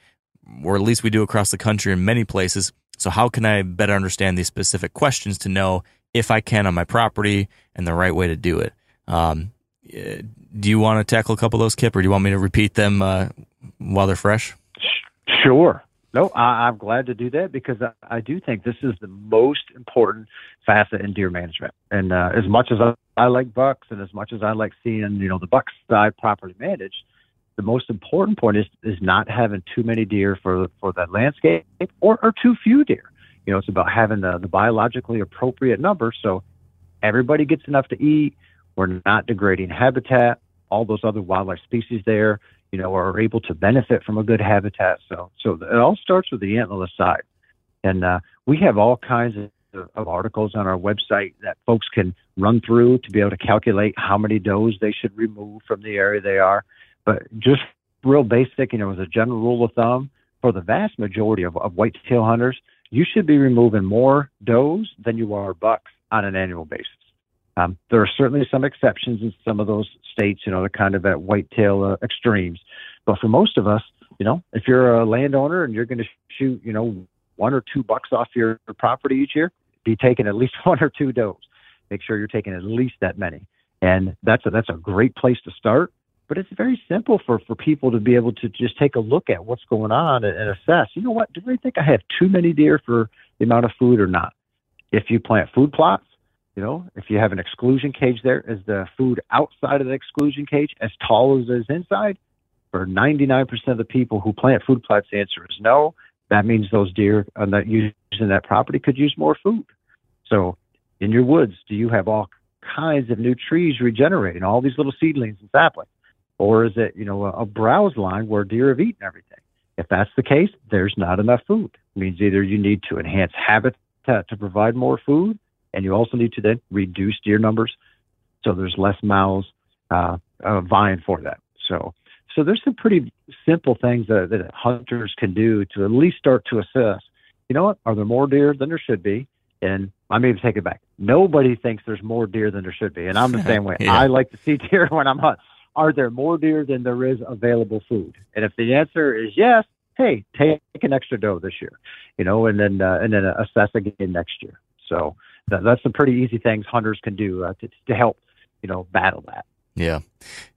or at least we do across the country in many places. So how can I better understand these specific questions to know if I can on my property and the right way to do it? Um, eh, do you want to tackle a couple of those, Kip, or do you want me to repeat them uh, while they're fresh? Sure. No, I, I'm glad to do that because I, I do think this is the most important facet in deer management. And uh, as much as I, I like bucks, and as much as I like seeing you know the buck side properly managed, the most important point is is not having too many deer for for that landscape or, or too few deer. You know, it's about having the, the biologically appropriate number so everybody gets enough to eat. We're not degrading habitat. All those other wildlife species there, you know, are able to benefit from a good habitat. So, so it all starts with the antlerless side, and uh, we have all kinds of, of articles on our website that folks can run through to be able to calculate how many does they should remove from the area they are. But just real basic, you know, as a general rule of thumb, for the vast majority of, of whitetail hunters, you should be removing more does than you are bucks on an annual basis. Um, there are certainly some exceptions in some of those states, you know, they're kind of at whitetail uh, extremes. But for most of us, you know, if you're a landowner and you're going to shoot, you know, one or two bucks off your property each year, be taking at least <laughs> one or two does. Make sure you're taking at least that many, and that's a, that's a great place to start. But it's very simple for for people to be able to just take a look at what's going on and, and assess. You know what? Do I think I have too many deer for the amount of food or not? If you plant food plots, you know, if you have an exclusion cage there, is the food outside of the exclusion cage as tall as it is inside? For 99% of the people who plant food plots, the answer is no. That means those deer on that using that property could use more food. So, in your woods, do you have all kinds of new trees regenerating, all these little seedlings and saplings? Or is it, you know, a, a browse line where deer have eaten everything? If that's the case, there's not enough food. It means either you need to enhance habitat to provide more food, and you also need to then reduce deer numbers so there's less mouths uh, uh, vying for that. So, so there's some pretty simple things that, that hunters can do to at least start to assess. You know what? Are there more deer than there should be? And I may even take it back. Nobody thinks there's more deer than there should be, and I'm the <laughs> same way. Yeah. I like to see <laughs> deer when I'm hunting. Are there more deer than there is available food? And if the answer is yes, hey, take an extra doe this year, you know, and then uh, and then assess again next year. So that, that's some pretty easy things hunters can do uh, to to help, you know, battle that. Yeah,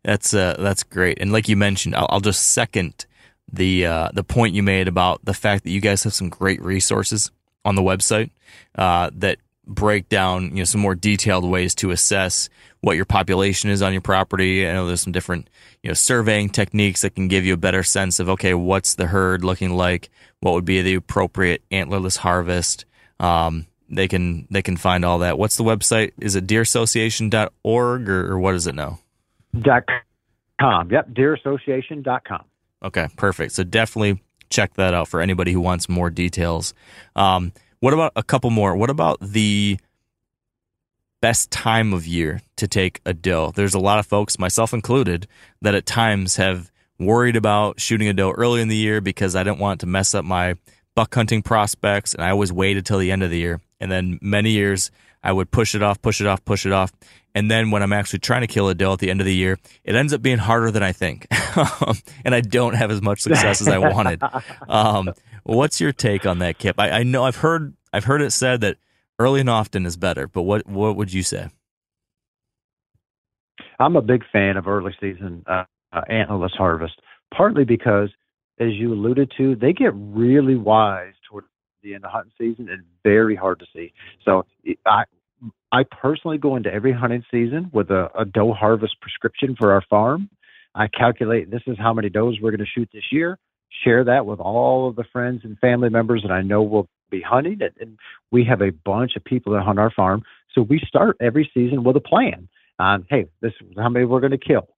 that's uh, that's great. And like you mentioned, I'll, I'll just second the uh, the point you made about the fact that you guys have some great resources on the website uh, that break down you know some more detailed ways to assess what your population is on your property. I know there's some different you know surveying techniques that can give you a better sense of okay, what's the herd looking like? What would be the appropriate antlerless harvest? Um, they can they can find all that. What's the website? Is it deerassociation.org or, or what is it now? Dot com. Yep, deerassociation.com. Okay, perfect. So definitely check that out for anybody who wants more details. Um, what about a couple more? What about the best time of year to take a doe? There's a lot of folks, myself included, that at times have worried about shooting a doe early in the year because I didn't want to mess up my buck hunting prospects, and I always waited till the end of the year. And then many years I would push it off, push it off, push it off. And then when I'm actually trying to kill a doe at the end of the year, it ends up being harder than I think. <laughs> and I don't have as much success as I wanted. <laughs> Um, What's your take on that, Kip? I, I know I've heard I've heard it said that early and often is better, but what what would you say? I'm a big fan of early season uh, uh, antlerless harvest, partly because, as you alluded to, they get really wise toward the end of hunting season and very hard to see. So I I personally go into every hunting season with a, a doe harvest prescription for our farm. I calculate this is how many does we're going to shoot this year. Share that with all of the friends and family members that I know will be hunting. And, and we have a bunch of people that hunt our farm. So we start every season with a plan on, hey, this is how many we're going to kill.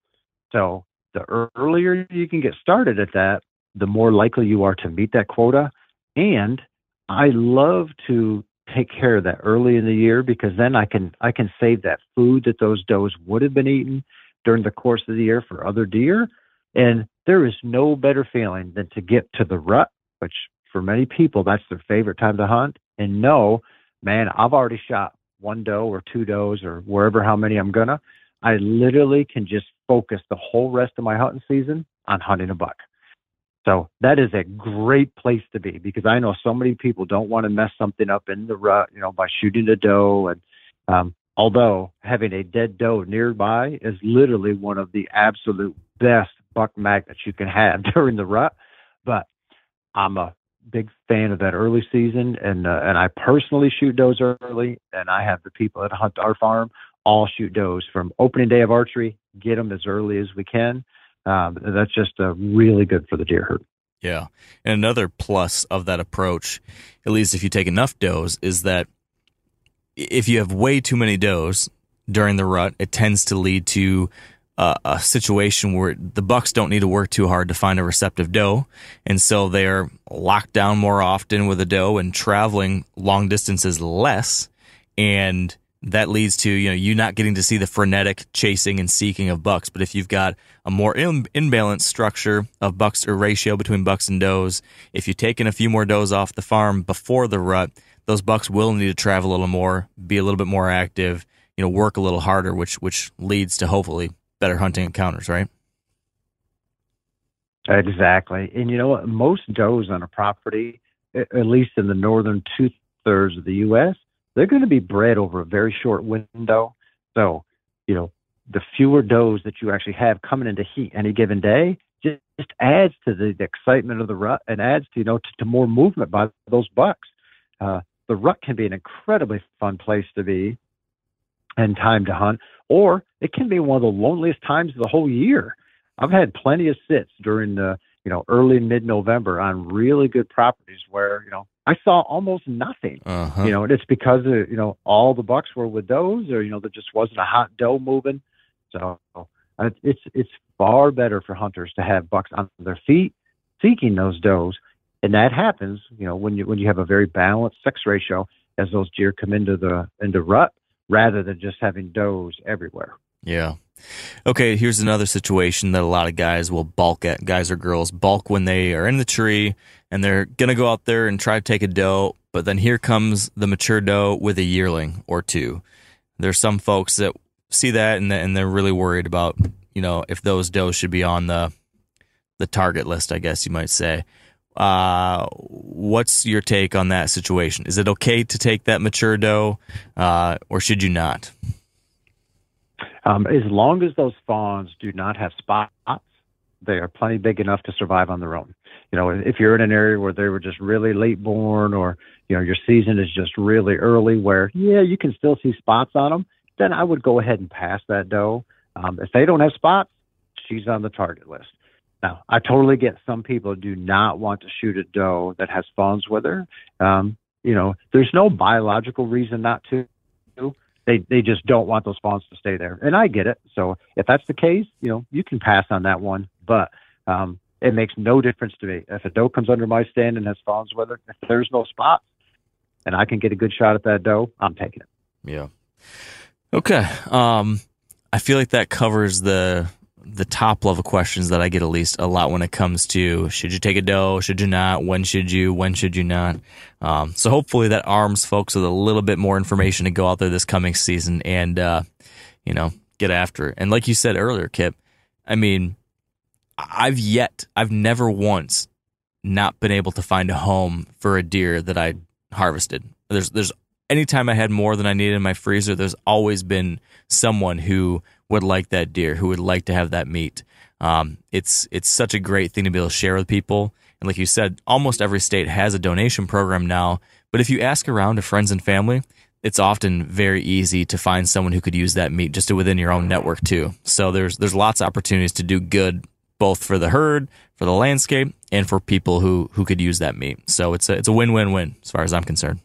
So the earlier you can get started at that, the more likely you are to meet that quota. And I love to take care of that early in the year because then I can I can save that food that those does would have been eating during the course of the year for other deer. And there is no better feeling than to get to the rut, which for many people that's their favorite time to hunt, and know, man, I've already shot one doe or two does or wherever how many I'm gonna. I literally can just focus the whole rest of my hunting season on hunting a buck. So that is a great place to be because I know so many people don't want to mess something up in the rut, you know, by shooting a doe. And um, although having a dead doe nearby is literally one of the absolute best buck magnets you can have <laughs> during the rut, but I'm a big fan of that early season, and uh, and I personally shoot does early, and I have the people that hunt our farm all shoot does from opening day of archery, get them as early as we can um, that's just uh, really good for the deer herd. Yeah. And another plus of that approach, at least if you take enough does, is that if you have way too many does during the rut, it tends to lead to uh, a situation where the bucks don't need to work too hard to find a receptive doe, and so they're locked down more often with a doe and traveling long distances less, and that leads to you know you not getting to see the frenetic chasing and seeking of bucks. But if you've got a more imbalanced structure of bucks or ratio between bucks and does, if you've taken a few more does off the farm before the rut, those bucks will need to travel a little more, be a little bit more active, you know, work a little harder, which which leads to hopefully better hunting encounters, right? Exactly, and you know what? Most does on a property, at least in the northern two thirds of the U.S they're going to be bred over a very short window. So, you know, the fewer does that you actually have coming into heat any given day just, just adds to the, the, excitement of the rut and adds to, you know, to, to more movement by those bucks. Uh, the rut can be an incredibly fun place to be and time to hunt, or it can be one of the loneliest times of the whole year. I've had plenty of sits during the, you know, early mid November on really good properties where, you know, I saw almost nothing. Uh-huh. You know, and it's because of, you know all the bucks were with those, or you know there just wasn't a hot doe moving. So uh, it's it's far better for hunters to have bucks on their feet seeking those does, and that happens. You know when you when you have a very balanced sex ratio as those deer come into the into rut, rather than just having does everywhere. Yeah. Okay, here's another situation that a lot of guys will balk at, guys or girls, balk when they are in the tree and they're going to go out there and try to take a doe, but then here comes the mature doe with a yearling or two. There's some folks that see that and, and they're really worried about, you know, if those does should be on the the target list, I guess you might say. Uh, what's your take on that situation? Is it okay to take that mature doe, uh, or should you not? Um, as long as those fawns do not have spots, they are plenty big enough to survive on their own. You know, if you're in an area where they were just really late born, or you know your season is just really early, where yeah you can still see spots on them, then I would go ahead and pass that doe. Um, if they don't have spots, she's on the target list. Now, I totally get some people do not want to shoot a doe that has fawns with her. Um, you know, there's no biological reason not to they they just don't want those fawns to stay there, and I get it. So if that's the case, you know, you can pass on that one, but um, it makes no difference to me if a doe comes under my stand and has fawns it. If there's no spots, and I can get a good shot at that doe, I'm taking it. Yeah. Okay. Um, I feel like that covers the the top level questions that I get at least a lot when it comes to should you take a doe, should you not, when should you, when should you not. Um, so hopefully that arms folks with a little bit more information to go out there this coming season and uh, you know get after it. And like you said earlier, Kip, I mean, I've yet, I've never once not been able to find a home for a deer that I harvested. There's there's anytime I had more than I needed in my freezer, there's always been someone who would like that deer, who would like to have that meat. Um, it's it's such a great thing to be able to share with people. And like you said, almost every state has a donation program now. But if you ask around to friends and family, it's often very easy to find someone who could use that meat just within your own network too. So there's there's lots of opportunities to do good both for the herd, for the landscape, and for people who who could use that meat. So it's a it's a win win win as far as I'm concerned.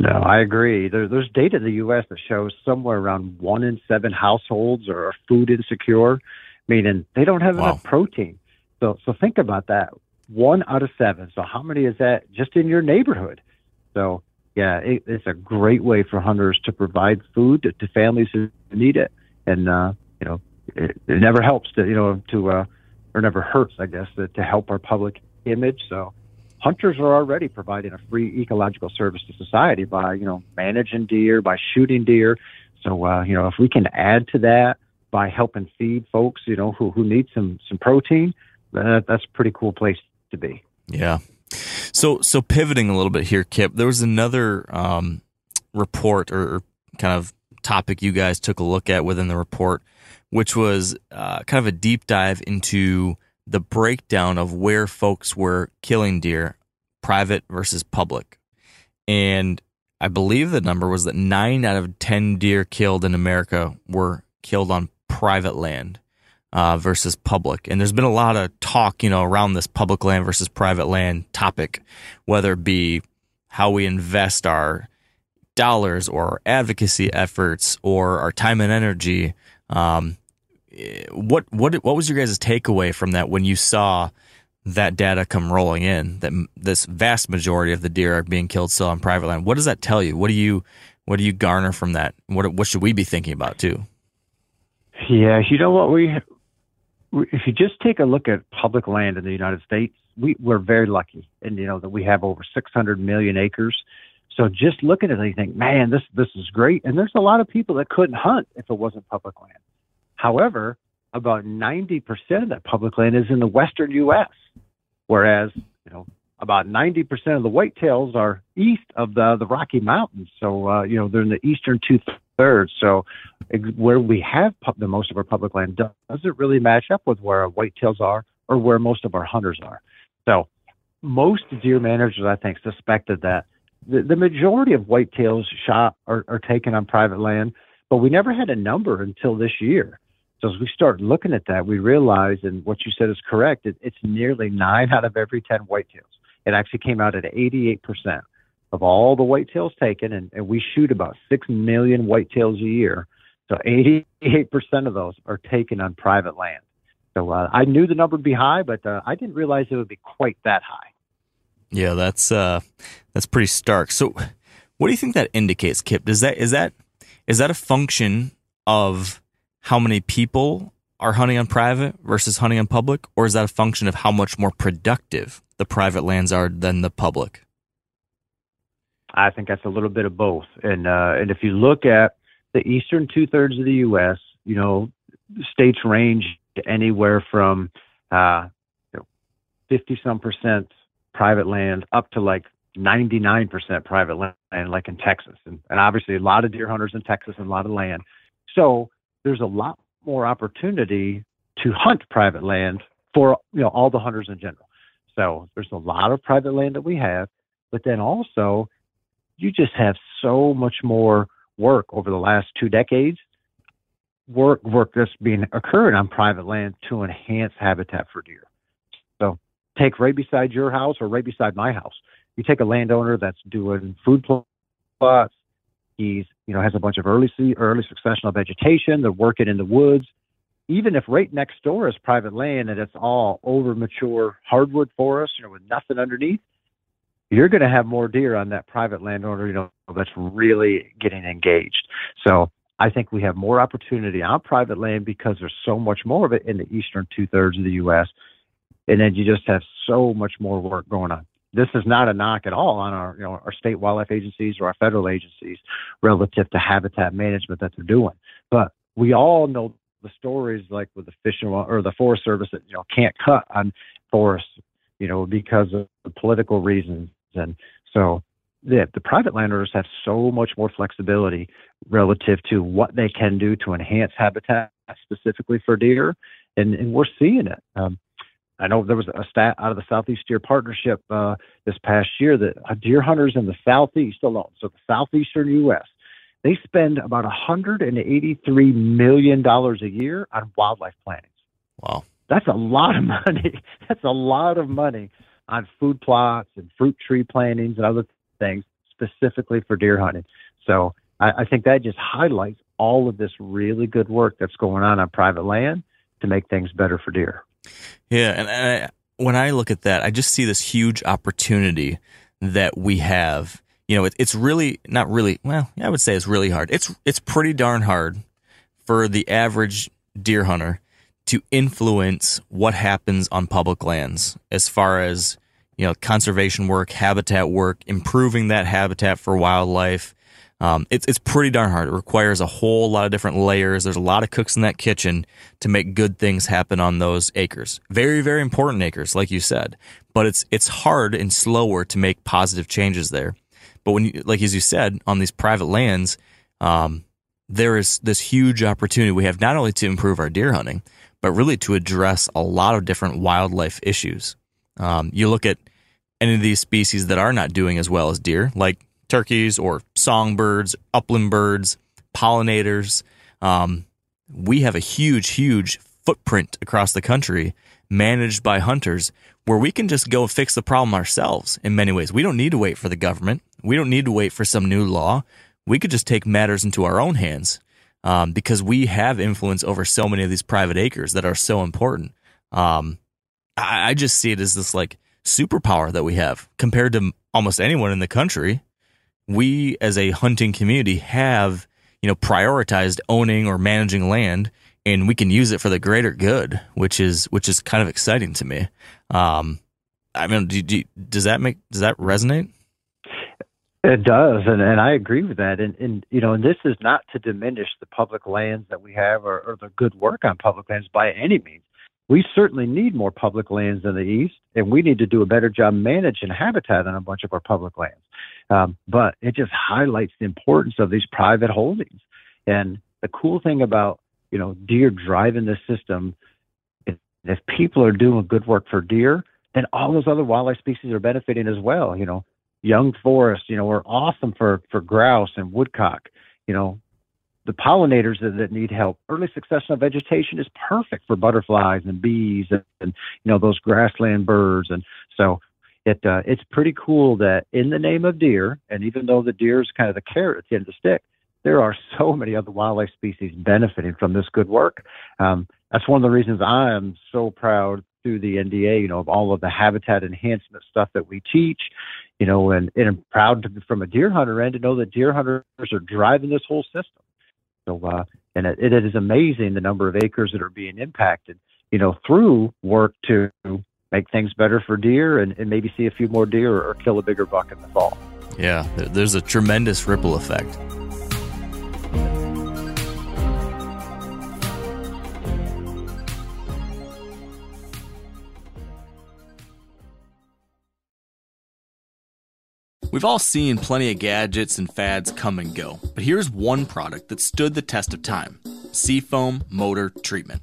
No, I agree. There, there's data in the U.S. that shows somewhere around one in seven households are food insecure, meaning they don't have Wow. enough protein. So, so think about that. One out of seven. So, how many is that just in your neighborhood? So, yeah, it, it's a great way for hunters to provide food to, to families who need it, and uh, you know, it, it never helps to you know to uh, or never hurts, I guess, to, to help our public image. So, hunters are already providing a free ecological service to society by you know managing deer, by shooting deer. So, uh, you know, if we can add to that by helping feed folks, you know, who who need some some protein, that, that's a pretty cool place to be. Yeah. So so pivoting a little bit here, Kip. There was another um, report or, kind of topic you guys took a look at within the report, which was uh, kind of a deep dive into the breakdown of where folks were killing deer, private versus public, and I believe the number was that nine out of ten deer killed in America were killed on private land uh, versus public. And there's been a lot of talk, you know, around this public land versus private land topic, whether it be how we invest our dollars or our advocacy efforts or our time and energy. Um, eh, what what what was your guys' takeaway from that when you saw that data come rolling in? That this vast majority of the deer are being killed still on private land. What does that tell you? What do you what do you garner from that? What what should we be thinking about too? Yeah, you know what we, we if you just take a look at public land in the United States, we we're very lucky, and you know that we have over 600 million acres. So just looking at it, you think, man, this this is great. And there's a lot of people that couldn't hunt if it wasn't public land. However, about 90% of that public land is in the western U.S., whereas you know about 90% of the whitetails are east of the the Rocky Mountains. So uh, you know they're in the eastern two thirds. So where we have pub- the most of our public land doesn't really match up with where our whitetails are or where most of our hunters are. So most deer managers, I think, suspected that the, the majority of whitetails shot are, are taken on private land, but we never had a number until this year. So as we start looking at that, we realize, and what you said is correct, it, it's nearly nine out of every 10 whitetails. It actually came out at 88% of all the whitetails taken, and, and we shoot about 6 million whitetails a year. So 88% of those are taken on private land. So uh, I knew the number would be high, but uh, I didn't realize it would be quite that high. Yeah, that's uh that's pretty stark. So what do you think that indicates, Kip? Does that is that is that a function of how many people are hunting on private versus hunting on public, or is that a function of how much more productive the private lands are than the public? I think that's a little bit of both. And uh, and if you look at the eastern two thirds of the U.S., you know, states range anywhere from uh, you know, fifty some percent private land up to like ninety nine percent private land, like in Texas, and, and obviously a lot of deer hunters in Texas and a lot of land. So there's a lot more opportunity to hunt private land for you know all the hunters in general. So there's a lot of private land that we have, but then also you just have so much more work over the last two decades. Work work that's being occurring on private land to enhance habitat for deer. So take right beside your house or right beside my house. You take a landowner that's doing food plots. He's you know has a bunch of early early successional vegetation. They're working in the woods. Even if right next door is private land and it's all over mature hardwood forest, you know, with nothing underneath, you're going to have more deer on that private landowner, you know, that's really getting engaged. So I think we have more opportunity on private land because there's so much more of it in the eastern two thirds of the U.S. And then you just have so much more work going on. This is not a knock at all on our, you know, our state wildlife agencies or our federal agencies relative to habitat management that they're doing. But we all know the stories like with the fish and or the Forest Service that you know can't cut on forests, you know, because of political reasons, and so the, the private landowners have so much more flexibility relative to what they can do to enhance habitat specifically for deer, and, and we're seeing it. Um, I know there was a stat out of the Southeast Deer Partnership uh, this past year that deer hunters in the Southeast alone, so the southeastern U.S., they spend about 183 million dollars a year on wildlife plantings. Wow, that's a lot of <laughs> money. That's a lot of money on food plots and fruit tree plantings and other things specifically for deer hunting. So I, I think that just highlights all of this really good work that's going on on private land to make things better for deer. Yeah, and I, when I look at that, I just see this huge opportunity that we have. You know, it, it's really not really. Well, I would say it's really hard. It's it's pretty darn hard for the average deer hunter to influence what happens on public lands as far as you know conservation work, habitat work, improving that habitat for wildlife. Um, it's it's pretty darn hard. It requires a whole lot of different layers. There's a lot of cooks in that kitchen to make good things happen on those acres. Very very important acres, like you said. But it's it's hard and slower to make positive changes there. But when you, like as you said, on these private lands, um, there is this huge opportunity we have not only to improve our deer hunting, but really to address a lot of different wildlife issues. Um, you look at any of these species that are not doing as well as deer, like turkeys or songbirds, upland birds, pollinators. Um, we have a huge, huge footprint across the country managed by hunters where we can just go fix the problem ourselves in many ways. We don't need to wait for the government. We don't need to wait for some new law. We could just take matters into our own hands um, because we have influence over so many of these private acres that are so important. Um, I, I just see it as this like superpower that we have compared to almost anyone in the country we as a hunting community have, you know, prioritized owning or managing land and we can use it for the greater good, which is which is kind of exciting to me. Um, I mean, do, do, does that make does that resonate? It does, and, and I agree with that. And, and you know, and this is not to diminish the public lands that we have or, or the good work on public lands by any means. We certainly need more public lands in the east, and we need to do a better job managing habitat on a bunch of our public lands. Um, but it just highlights the importance of these private holdings. And the cool thing about, you know, deer driving the system, if, if people are doing good work for deer, then all those other wildlife species are benefiting as well. You know, young forests, you know, are awesome for, for grouse and woodcock. You know, the pollinators that, that need help. Early succession of vegetation is perfect for butterflies and bees and, and you know those grassland birds. And so it uh, it's pretty cool that in the name of deer, and even though the deer is kind of the carrot at the end of the stick, there are <laughs> so many other wildlife species benefiting from this good work. Um, that's one of the reasons I am so proud through the NDA, you know, of all of the habitat enhancement stuff that we teach, you know, and, and I'm proud to, from a deer hunter end to know that deer hunters are driving this whole system. So, uh, and it, it is amazing the number of acres that are being impacted, you know, through work to make things better for deer and, and maybe see a few more deer or kill a bigger buck in the fall. Yeah, there's a tremendous ripple effect. We've all seen plenty of gadgets and fads come and go, but here's one product that stood the test of time Seafoam Motor Treatment.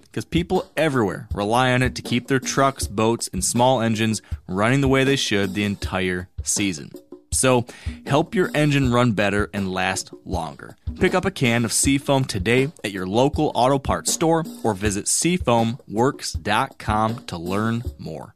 because people everywhere rely on it to keep their trucks, boats, and small engines running the way they should the entire season. So, help your engine run better and last longer. Pick up a can of Seafoam today at your local auto parts store or visit seafoamworks.com to learn more.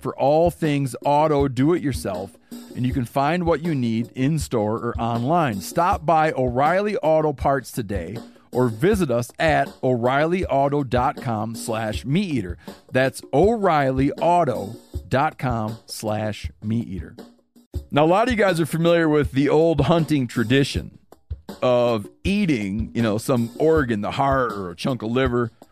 for all things auto do it yourself and you can find what you need in store or online. Stop by O'Reilly Auto Parts today or visit us at o'reillyauto.com slash meat eater. That's o'reillyauto.com slash meat eater. Now, a lot of you guys are familiar with the old hunting tradition of eating, you know, some organ, the heart or a chunk of liver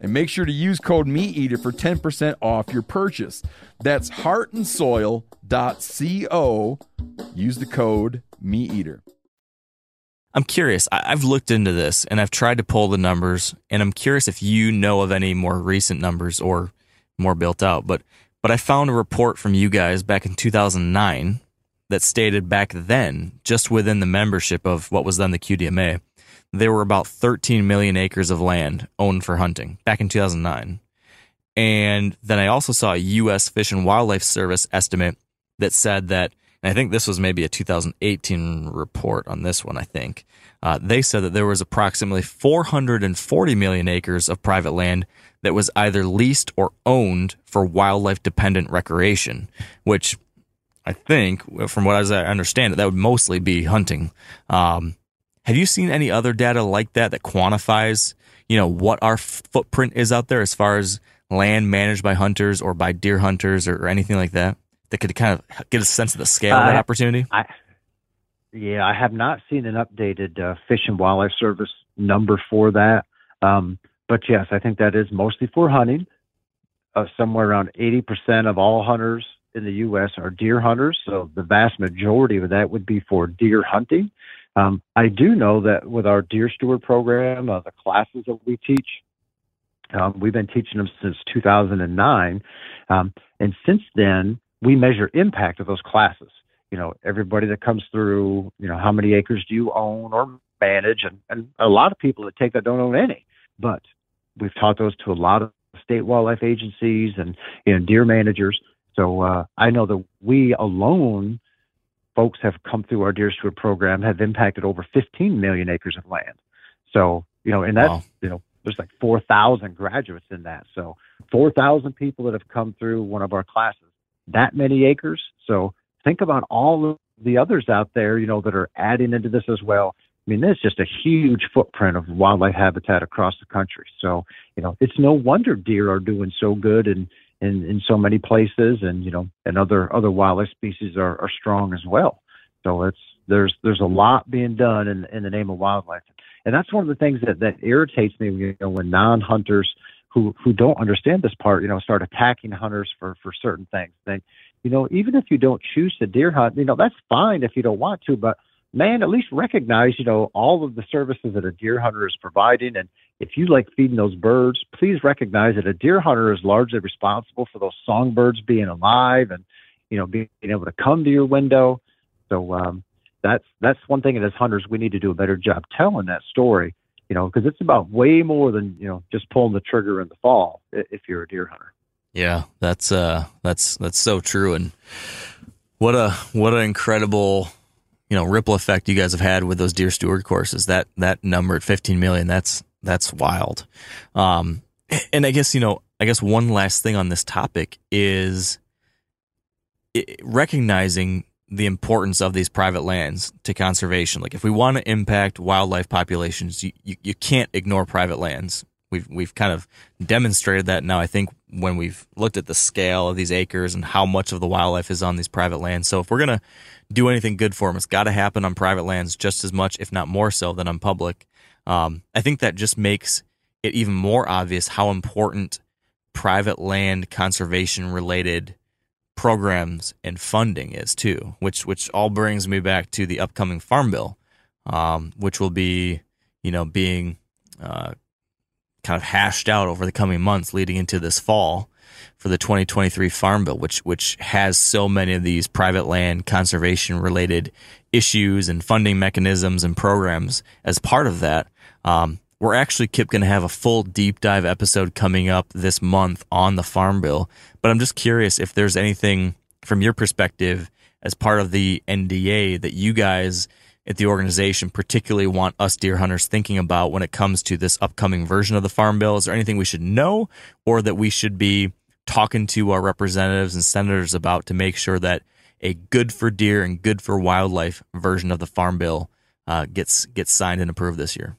and make sure to use code MeatEater for 10% off your purchase. That's heartandsoil.co. Use the code MeatEater. I'm curious. I've looked into this and I've tried to pull the numbers, and I'm curious if you know of any more recent numbers or more built out. But but I found a report from you guys back in 2009 that stated back then, just within the membership of what was then the QDMA, there were about 13 million acres of land owned for hunting back in 2009. And then I also saw a U.S. Fish and Wildlife Service estimate that said that, and I think this was maybe a 2018 report on this one, I think. Uh, they said that there was approximately 440 million acres of private land that was either leased or owned for wildlife dependent recreation, which I think, from what I understand, that would mostly be hunting. Um, have you seen any other data like that that quantifies, you know, what our footprint is out there as far as land managed by hunters or by deer hunters or, or anything like that that could kind of get a sense of the scale of that opportunity? I, yeah, I have not seen an updated uh, Fish and Wildlife Service number for that. Um, but yes, I think that is mostly for hunting. Uh, somewhere around 80% of all hunters in the U.S. are deer hunters. So the vast majority of that would be for deer hunting. Um, I do know that with our Deer Steward program, uh, the classes that we teach, um, we've been teaching them since 2009. Um, and since then, we measure impact of those classes. You know, everybody that comes through, you know, how many acres do you own or manage? And, and a lot of people that take that don't own any. But we've taught those to a lot of state wildlife agencies and, deer managers. So uh, I know that we alone folks have come through our Deer Steward program have impacted over 15 million acres of land. So, you know, and that's, wow. you know, there's like 4,000 graduates in that. So 4,000 people that have come through one of our classes, that many acres. So think about all of the others out there, you know, that are adding into this as well. I mean, there's just a huge footprint of wildlife habitat across the country. So, you know, it's no wonder deer are doing so good and in, in so many places, and you know, and other other wildlife species are, are strong as well. So it's there's there's a lot being done in in the name of wildlife, and that's one of the things that that irritates me. You know, when non-hunters who who don't understand this part, you know, start attacking hunters for for certain things. They, you know, even if you don't choose to deer hunt, you know, that's fine if you don't want to, but man, at least recognize, you know, all of the services that a deer hunter is providing. And if you like feeding those birds, please recognize that a deer hunter is largely responsible for those songbirds being alive and, you know, being able to come to your window. So um, that's that's one thing. And as hunters, we need to do a better job telling that story. You know, because it's about way more than you know just pulling the trigger in the fall if you're a deer hunter. Yeah, that's uh, that's that's so true, and what a what an incredible you know ripple effect you guys have had with those deer steward courses. That that number at 15 million, that's that's wild. Um, and I guess you know, I guess one last thing on this topic is recognizing the importance of these private lands to conservation. Like if we want to impact wildlife populations, you, you, you, can't ignore private lands. We've we've kind of demonstrated that now. I think when we've looked at the scale of these acres and how much of the wildlife is on these private lands. So if we're gonna do anything good for them, it's got to happen on private lands just as much, if not more so, than on public. Um, I think that just makes it even more obvious how important private land conservation related programs and funding is too, which which all brings me back to the upcoming farm bill, um, which will be you know being uh, kind of hashed out over the coming months leading into this fall for the 2023 farm bill, which which has so many of these private land conservation related issues and funding mechanisms and programs as part of that. Um, we're actually, Kip, going to have a full deep dive episode coming up this month on the Farm Bill. But I'm just curious if there's anything from your perspective as part of the NDA that you guys at the organization particularly want us deer hunters thinking about when it comes to this upcoming version of the Farm Bill. Is there anything we should know or that we should be talking to our representatives and senators about to make sure that a good for deer and good for wildlife version of the Farm Bill uh, gets gets signed and approved this year?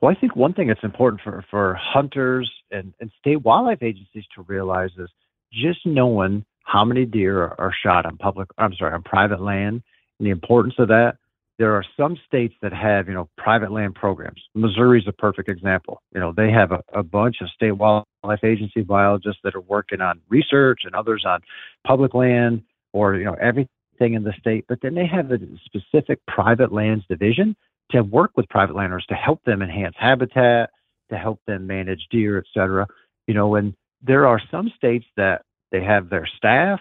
Well, I think one thing that's important for, for hunters and, and state wildlife agencies to realize is just knowing how many deer are, are shot on public, I'm sorry, on private land and the importance of that. There are some states that have, you know, private land programs. Missouri's a perfect example. You know, they have a, a bunch of state wildlife agency biologists that are working on research and others on public land or, you know, everything in the state. But then they have a specific private lands division to work with private landowners to help them enhance habitat, to help them manage deer, et cetera. You know, and there are some states that they have their staff,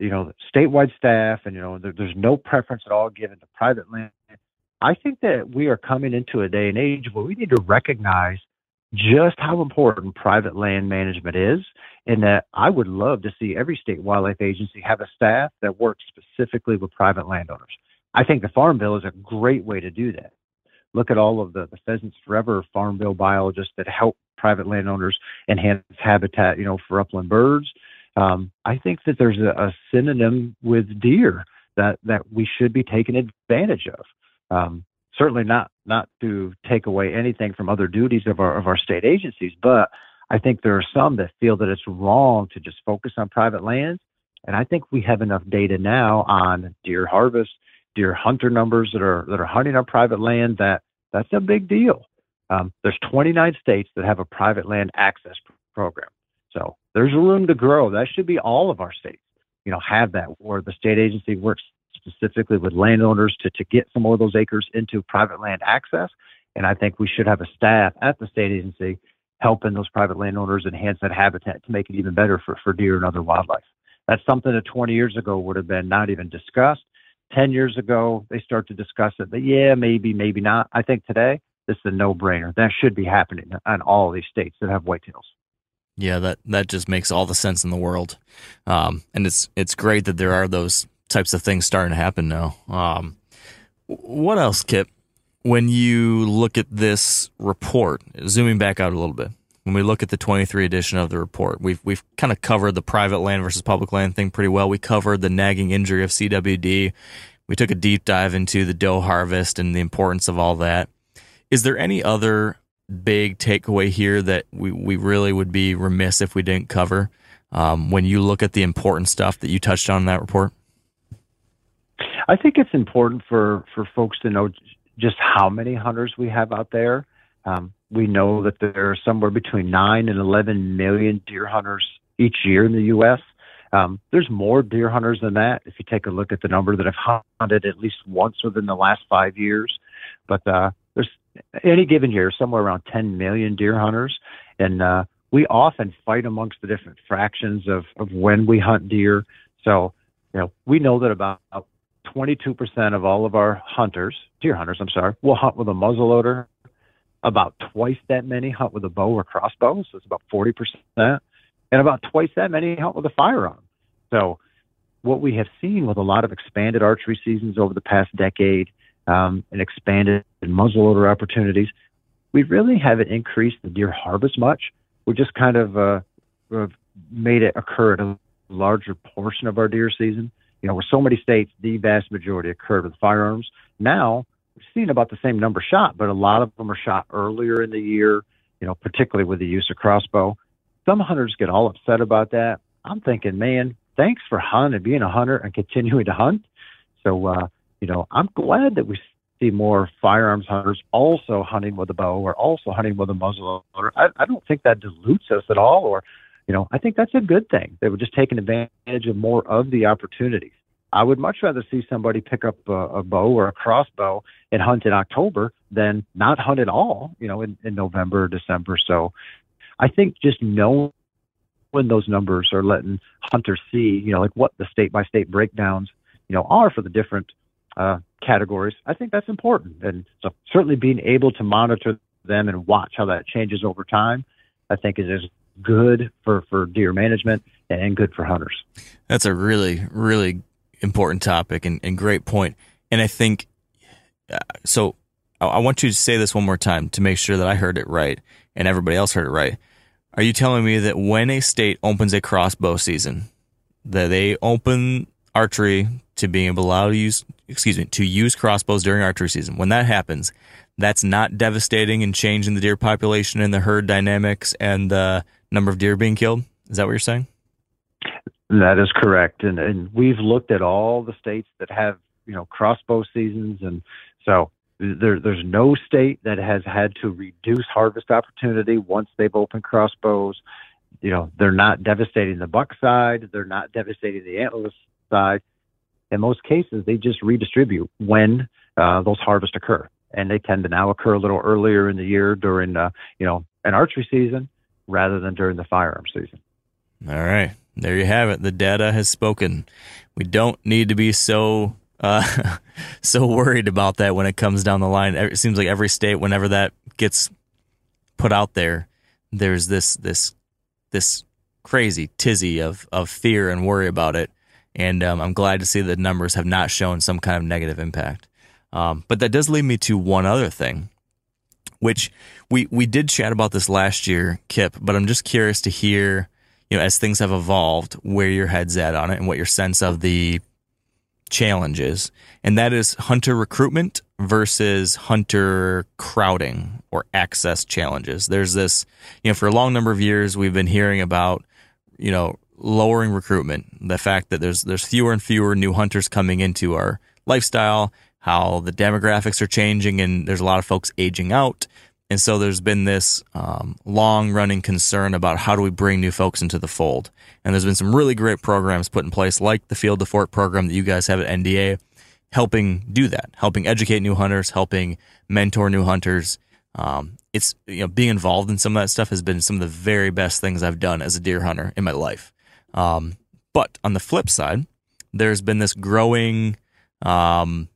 you know, statewide staff, and you know, there, there's no preference at all given to private land. I think that we are coming into a day and age where we need to recognize just how important private land management is, and that I would love to see every state wildlife agency have a staff that works specifically with private landowners. I think the Farm Bill is a great way to do that. Look at all of the, the Pheasants Forever Farm Bill biologists that help private landowners enhance habitat, you know, for upland birds. Um, I think that there's a, a, synonym with deer that, that we should be taking advantage of. Um, certainly not not to take away anything from other duties of our of our state agencies, but I think there are some that feel that it's wrong to just focus on private lands. And I think we have enough data now on deer harvest deer hunter numbers that are that are hunting on private land, that that's a big deal. Um, there's 29 states that have a private land access program, so there's room to grow. That should be all of our states, you know, have that where the state agency works specifically with landowners to to get some more of those acres into private land access. And I think we should have a staff at the state agency helping those private landowners enhance that habitat to make it even better for, for deer and other wildlife. That's something that 20 years ago would have been not even discussed. 10 years ago, they start to discuss it, but yeah, maybe, maybe not. I think today, this is a no brainer. That should be happening in all these states that have whitetails. Yeah, that, that just makes all the sense in the world. Um, and it's, it's great that there are those types of things starting to happen now. Um, what else, Kip? When you look at this report, zooming back out a little bit, when we look at the 23 edition of the report, we've we've kind of covered the private land versus public land thing pretty well. We covered the nagging injury of CWD. We took a deep dive into the doe harvest and the importance of all that. Is there any other big takeaway here that we, we really would be remiss if we didn't cover um, when you look at the important stuff that you touched on in that report? I think it's important for, for folks to know just how many hunters we have out there. Um, we know that there are somewhere between 9 and 11 million deer hunters each year in the U.S. Um, there's more deer hunters than that if you take a look at the number that have hunted at least once within the last five years. But uh, there's any given year somewhere around 10 million deer hunters, and uh, we often fight amongst the different fractions of, of when we hunt deer. So you know, we know that about 22% of all of our hunters, deer hunters, I'm sorry, will hunt with a muzzleloader. About twice that many hunt with a bow or crossbow, so it's about 40%. And about twice that many hunt with a firearm. So, what we have seen with a lot of expanded archery seasons over the past decade um, and expanded muzzleloader opportunities, we really haven't increased the deer harvest much. We just kind of uh, made it occur at a larger portion of our deer season. You know, where so many states, the vast majority occurred with firearms. Now we've seen about the same number shot, but a lot of them are shot earlier in the year. You know, particularly with the use of crossbow. Some hunters get all upset about that. I'm thinking, man, thanks for hunting, being a hunter, and continuing to hunt. So, uh, you know, I'm glad that we see more firearms hunters also hunting with a bow or also hunting with a muzzleloader. I, I don't think that dilutes us at all, or you know, I think that's a good thing. They were just taking advantage of more of the opportunities. I would much rather see somebody pick up a, a bow or a crossbow and hunt in October than not hunt at all, you know, in, in November or December. So I think just knowing when those numbers are letting hunters see, you know, like what the state by state breakdowns, you know, are for the different uh, categories, I think that's important. And so certainly being able to monitor them and watch how that changes over time, I think is, is good for, for deer management and good for hunters. That's a really, really important topic and, and great point. And I think uh, so. I want you to say this one more time to make sure that I heard it right and everybody else heard it right. Are you telling me that when a state opens a crossbow season, that they open archery to being able to use, excuse me, to use crossbows during archery season? When that happens, that's not devastating and changing the deer population and the herd dynamics and the number of deer being killed? Is that what you're saying? That is correct. And, and we've looked at all the states that have, you know, crossbow seasons. And so there, there's no state that has had to reduce harvest opportunity once they've opened crossbows. You know, they're not devastating the buck side. They're not devastating the antlerless side. In most cases, they just redistribute when uh, those harvests occur. And they tend to now occur a little earlier in the year during, uh, you know, an archery season rather than during the firearm season. All right. There you have it. The data has spoken. We don't need to be so uh, <laughs> so worried about that when it comes down the line. It seems like every state, whenever that gets put out there, there's this this this crazy tizzy of of fear and worry about it. And um, I'm glad to see the numbers have not shown some kind of negative impact. Um, but that does lead me to one other thing, which we we did chat about this last year, Kip. But I'm just curious to hear, you know, as things have evolved, where your head's at on it, and what your sense of the challenges, and that is hunter recruitment versus hunter crowding or access challenges. There's this, you know, for a long number of years we've been hearing about, you know, lowering recruitment, the fact that there's there's fewer and fewer new hunters coming into our lifestyle, how the demographics are changing and there's a lot of folks aging out. And so there's been this um, long running concern about how do we bring new folks into the fold. And there's been some really great programs put in place, like the Field to Fork program that you guys have at NDA, helping do that, helping educate new hunters, helping mentor new hunters. Um, it's you know being involved in some of that stuff has been some of the very best things I've done as a deer hunter in my life. Um, but on the flip side, there's been this growing um,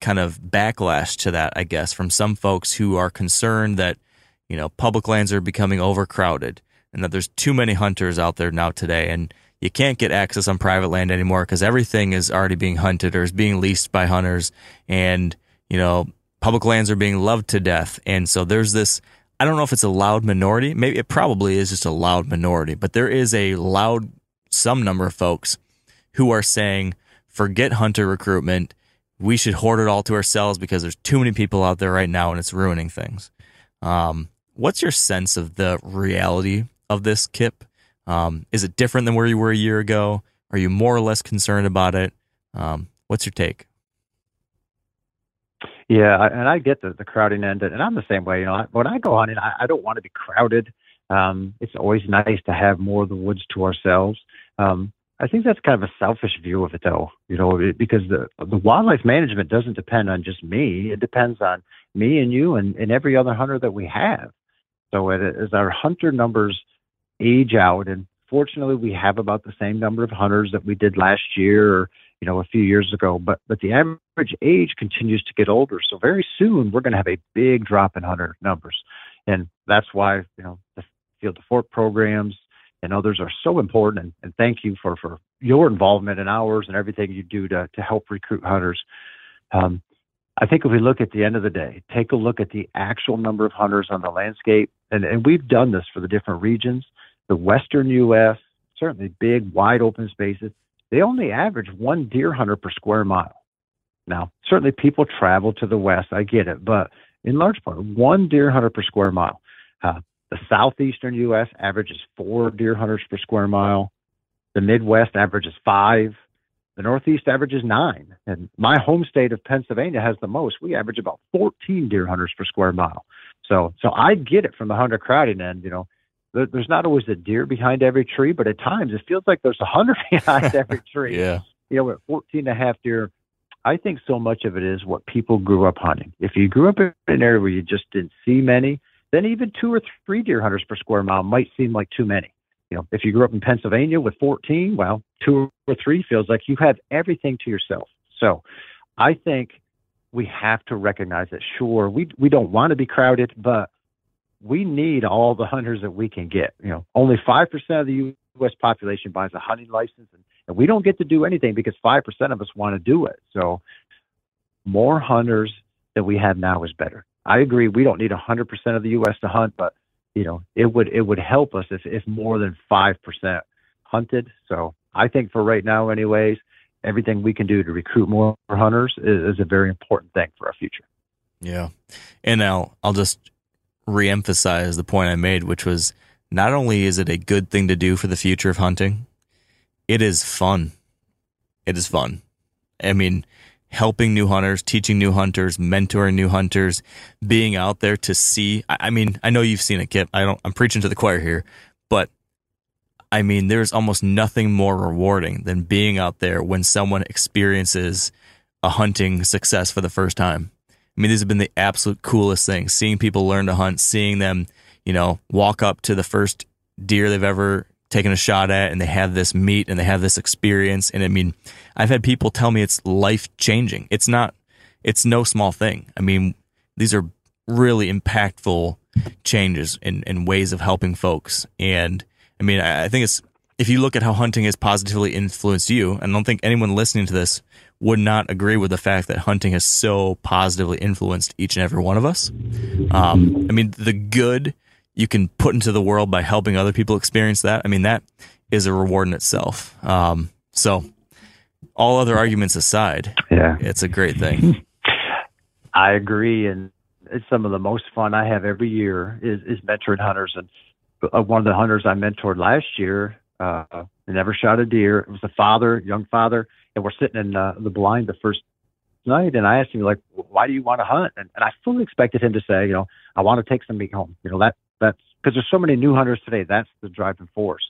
kind of backlash to that, I guess, from some folks who are concerned that, you know, public lands are becoming overcrowded and that there's too many hunters out there now today. And you can't get access on private land anymore because everything is already being hunted or is being leased by hunters. And, you know, public lands are being loved to death. And so there's this, I don't know if it's a loud minority. Maybe it probably is just a loud minority, but there is a loud, some number of folks who are saying, forget hunter recruitment we should hoard it all to ourselves because there's too many people out there right now and it's ruining things. Um, what's your sense of the reality of this, Kip? Um, is it different than where you were a year ago? Are you more or less concerned about it? Um, what's your take? Yeah, and I get the, the crowding end, and I'm the same way. You know, when I go hunting, I, I don't want to be crowded. Um, it's always nice to have more of the woods to ourselves. Um, I think that's kind of a selfish view of it, though. You know, because the the wildlife management doesn't depend on just me. It depends on me and you and, and every other hunter that we have. So as our hunter numbers age out, and fortunately, we have about the same number of hunters that we did last year or, you know, a few years ago, but, but the average age continues to get older. So very soon we're going to have a big drop in hunter numbers. And that's why, you know, the field to fork programs and others are so important. And, and thank you for, for your involvement and ours and everything you do to, to help recruit hunters. Um, I think if we look at the end of the day, take a look at the actual number of hunters on the landscape, and, and we've done this for the different regions. The Western U.S., certainly big, wide open spaces, they only average one deer hunter per square mile. Now, certainly people travel to the west, I get it, but in large part, one deer hunter per square mile. Uh, the southeastern U.S. averages four deer hunters per square mile. The Midwest averages five. The Northeast averages nine. And my home state of Pennsylvania has the most. We average about 14 deer hunters per square mile. So, so I get it from the hunter crowding end. You know, there, there's not always a deer behind every tree, but at times it feels like there's a hunter <laughs> behind every <laughs> tree. Yeah. You know, at 14 and a half deer, I think so much of it is what people grew up hunting. If you grew up in an area where you just didn't see many, then even two or three deer hunters per square mile might seem like too many you know, if you grew up in Pennsylvania with 14, well, two or three feels like you have everything to yourself. So I think we have to recognize that, sure, we, we don't want to be crowded, but we need all the hunters that we can get. You know, only 5% of the U.S. population buys a hunting license, and, and we don't get to do anything because 5% of us want to do it. So more hunters that we have now is better. I agree. We don't need 100% of the U.S. to hunt, but you know, it would it would help us if, if more than five percent hunted. So I think for right now, anyways, everything we can do to recruit more hunters is, is a very important thing for our future. Yeah, and now I'll just reemphasize the point I made, which was not only is it a good thing to do for the future of hunting, it is fun. It is fun. I mean, helping new hunters, teaching new hunters, mentoring new hunters, being out there to see. I mean, I know you've seen it, Kip. I don't. I'm preaching to the choir here, but I mean, there's almost nothing more rewarding than being out there when someone experiences a hunting success for the first time. I mean, these have been the absolute coolest things. Seeing people learn to hunt, seeing them, you know, walk up to the first deer they've ever taken a shot at and they have this meet and they have this experience. And I mean, I've had people tell me it's life changing. It's not, it's no small thing. I mean, these are really impactful changes in, in ways of helping folks. And I mean, I, I think it's, if you look at how hunting has positively influenced you, and I don't think anyone listening to this would not agree with the fact that hunting has so positively influenced each and every one of us. Um, I mean, the good you can put into the world by helping other people experience that. I mean, that is a reward in itself. Um, so, all other arguments aside, yeah, it's a great thing. <laughs> I agree, and it's some of the most fun I have every year is is mentoring hunters. And uh, one of the hunters I mentored last year, uh, never shot a deer. It was a father, young father, and we're sitting in uh, the blind the first night, and I asked him like, "Why do you want to hunt?" And, and I fully expected him to say, "You know, I want to take some meat home." You know that that's because there's so many new hunters today. That's the driving force.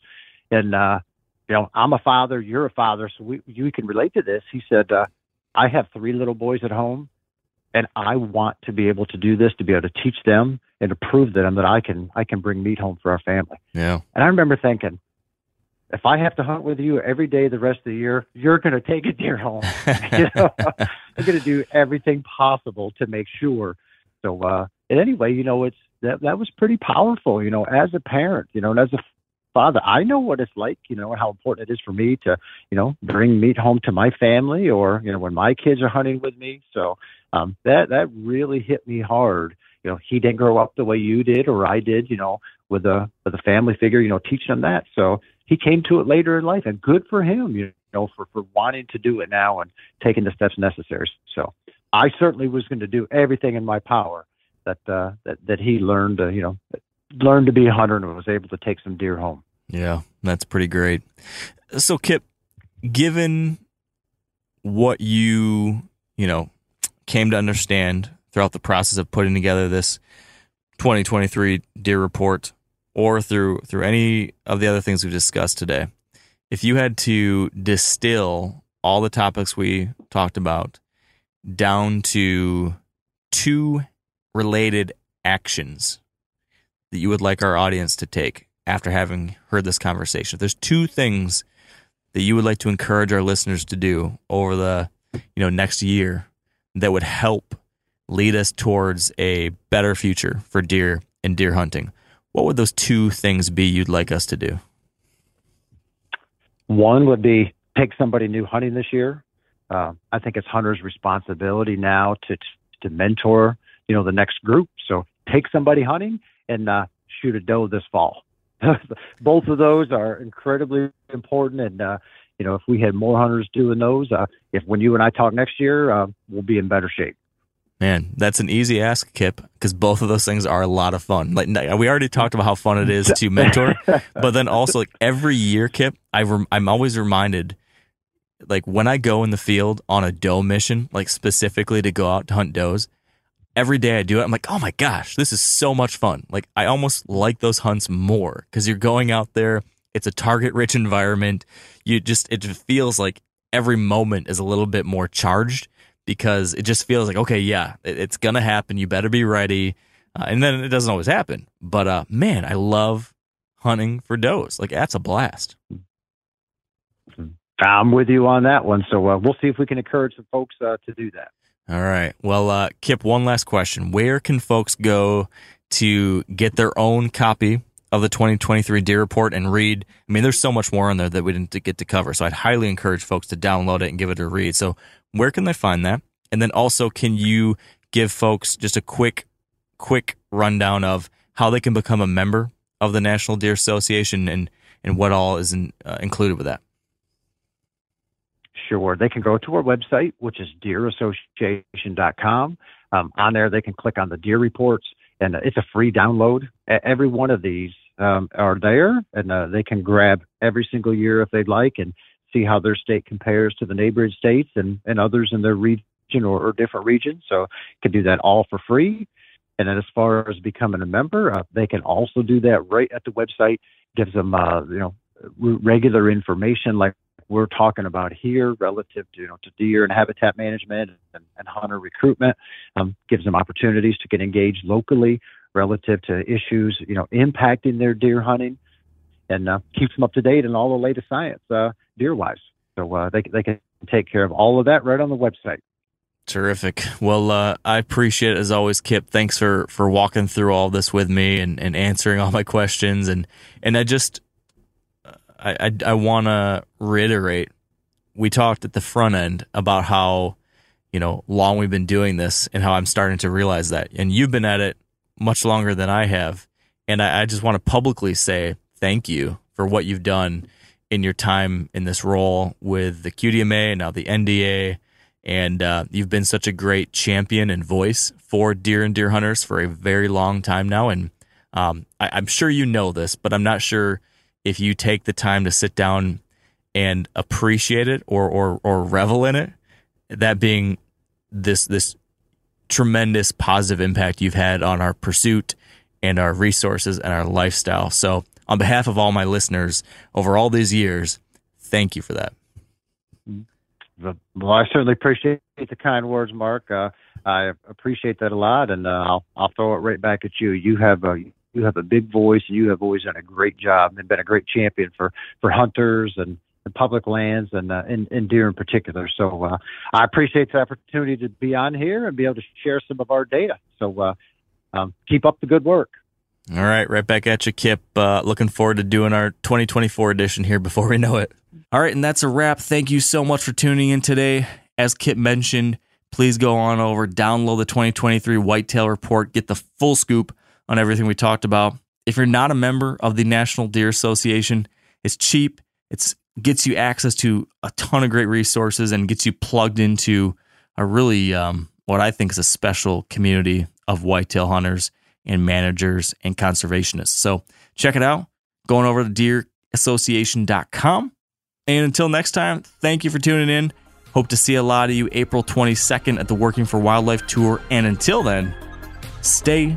And uh, you know, I'm a father, you're a father, so we you can relate to this. He said, uh, I have three little boys at home, and I want to be able to do this to be able to teach them and to prove to them that I can I can bring meat home for our family. Yeah. And I remember thinking, if I have to hunt with you every day the rest of the year, you're going to take a deer home. <laughs> you know, I'm going to do everything possible to make sure. So, uh, and anyway, you know, it's that that was pretty powerful. You know, as a parent, you know, and as a father, I know what it's like. You know, how important it is for me to, you know, bring meat home to my family, or you know, when my kids are hunting with me. So um, that that really hit me hard. You know, he didn't grow up the way you did or I did. You know, with a with a family figure. You know, teaching him that. So he came to it later in life, and good for him. You know, for for wanting to do it now and taking the steps necessary. So I certainly was going to do everything in my power that uh, that that he learned to you know learned to be a hunter and was able to take some deer home. Yeah, that's pretty great. So Kip, given what you you know came to understand throughout the process of putting together this 2023 deer report or through through any of the other things we've discussed today if you had to distill all the topics we talked about down to two related actions that you would like our audience to take after having heard this conversation? If there's two things that you would like to encourage our listeners to do over the you know next year that would help lead us towards a better future for deer and deer hunting, what would those two things be you'd like us to do? One would be take somebody new hunting this year. Uh, I think it's hunters' responsibility now to to mentor, you know, the next group. So take somebody hunting and uh, shoot a doe this fall. <laughs> Both of those are incredibly important, and uh, you know, if we had more hunters doing those, uh, if when you and I talk next year, uh, we'll be in better shape. Man, that's an easy ask, Kip, because both of those things are a lot of fun. Like we already talked about how fun it is to mentor, <laughs> but then also like every year, Kip, I rem- I'm always reminded, like when I go in the field on a doe mission, like specifically to go out to hunt does, every day I do it, I'm like, oh my gosh, this is so much fun. Like I almost like those hunts more because you're going out there. It's a target rich environment. You just it feels like every moment is a little bit more charged because it just feels like okay, yeah, it's gonna happen. You better be ready. Uh, and then it doesn't always happen. But uh, man, I love hunting for does. Like that's a blast. I'm with you on that one. So uh, we'll see if we can encourage some folks uh, to do that. All right. Well, uh, Kip, one last question. Where can folks go to get their own copy of the 2023 Deer Report and read? I mean, there's so much more on there that we didn't get to cover. So I'd highly encourage folks to download it and give it a read. So where can they find that? And then also, can you give folks just a quick, quick rundown of how they can become a member of the National Deer Association and and what all is in, uh, included with that? Sure. They can go to our website, which is deerassociation.com. Um, on there, they can click on the deer reports, and it's a free download. Every one of these um, are there, and uh, they can grab every single year if they'd like and see how their state compares to the neighboring states and, and others in their region or, or different regions. So can do that all for free. And then as far as becoming a member, uh, they can also do that right at the website. Gives them, uh, you know, regular information like we're talking about here relative to, you know, to deer and habitat management and, and hunter recruitment. Um, gives them opportunities to get engaged locally relative to issues, you know, impacting their deer hunting and uh, keeps them up to date in all the latest science uh, deer wise. So uh, they, they can take care of all of that right on the website. Terrific. Well, uh, I appreciate it as always, Kip. Thanks for, for walking through all this with me and, and answering all my questions. And, and I just, I, I, I want to reiterate, we talked at the front end about how, you know, long we've been doing this and how I'm starting to realize that. And you've been at it much longer than I have. And I, I just want to publicly say thank you for what you've done in your time in this role with the QDMA and now the NDA. And uh, you've been such a great champion and voice for deer and deer hunters for a very long time now. And um, I, I'm sure you know this, but I'm not sure if you take the time to sit down and appreciate it or or, or revel in it. That being this this tremendous positive impact you've had on our pursuit and our resources and our lifestyle. So on behalf of all my listeners over all these years, thank you for that. Well, I certainly appreciate the kind words, Mark. Uh, I appreciate that a lot, and uh, I'll I'll throw it right back at you. You have a you have a big voice, and you have always done a great job and been a great champion for for hunters and, public lands and, uh, and and deer in particular. So uh, I appreciate the opportunity to be on here and be able to share some of our data. So uh, um, keep up the good work. All right, right back at you, Kip. Uh, looking forward to doing our 2024 edition here before we know it. All right, and that's a wrap. Thank you so much for tuning in today. As Kip mentioned, please go on over, download the 2023 Whitetail Report, get the full scoop on everything we talked about. If you're not a member of the National Deer Association, it's cheap. It's gets you access to a ton of great resources and gets you plugged into a really um, what I think is a special community of whitetail hunters and managers and conservationists. So check it out. Going over to deerassociation.com. And until next time, thank you for tuning in. Hope to see a lot of you April 22nd at the Working for Wildlife Tour. And until then, stay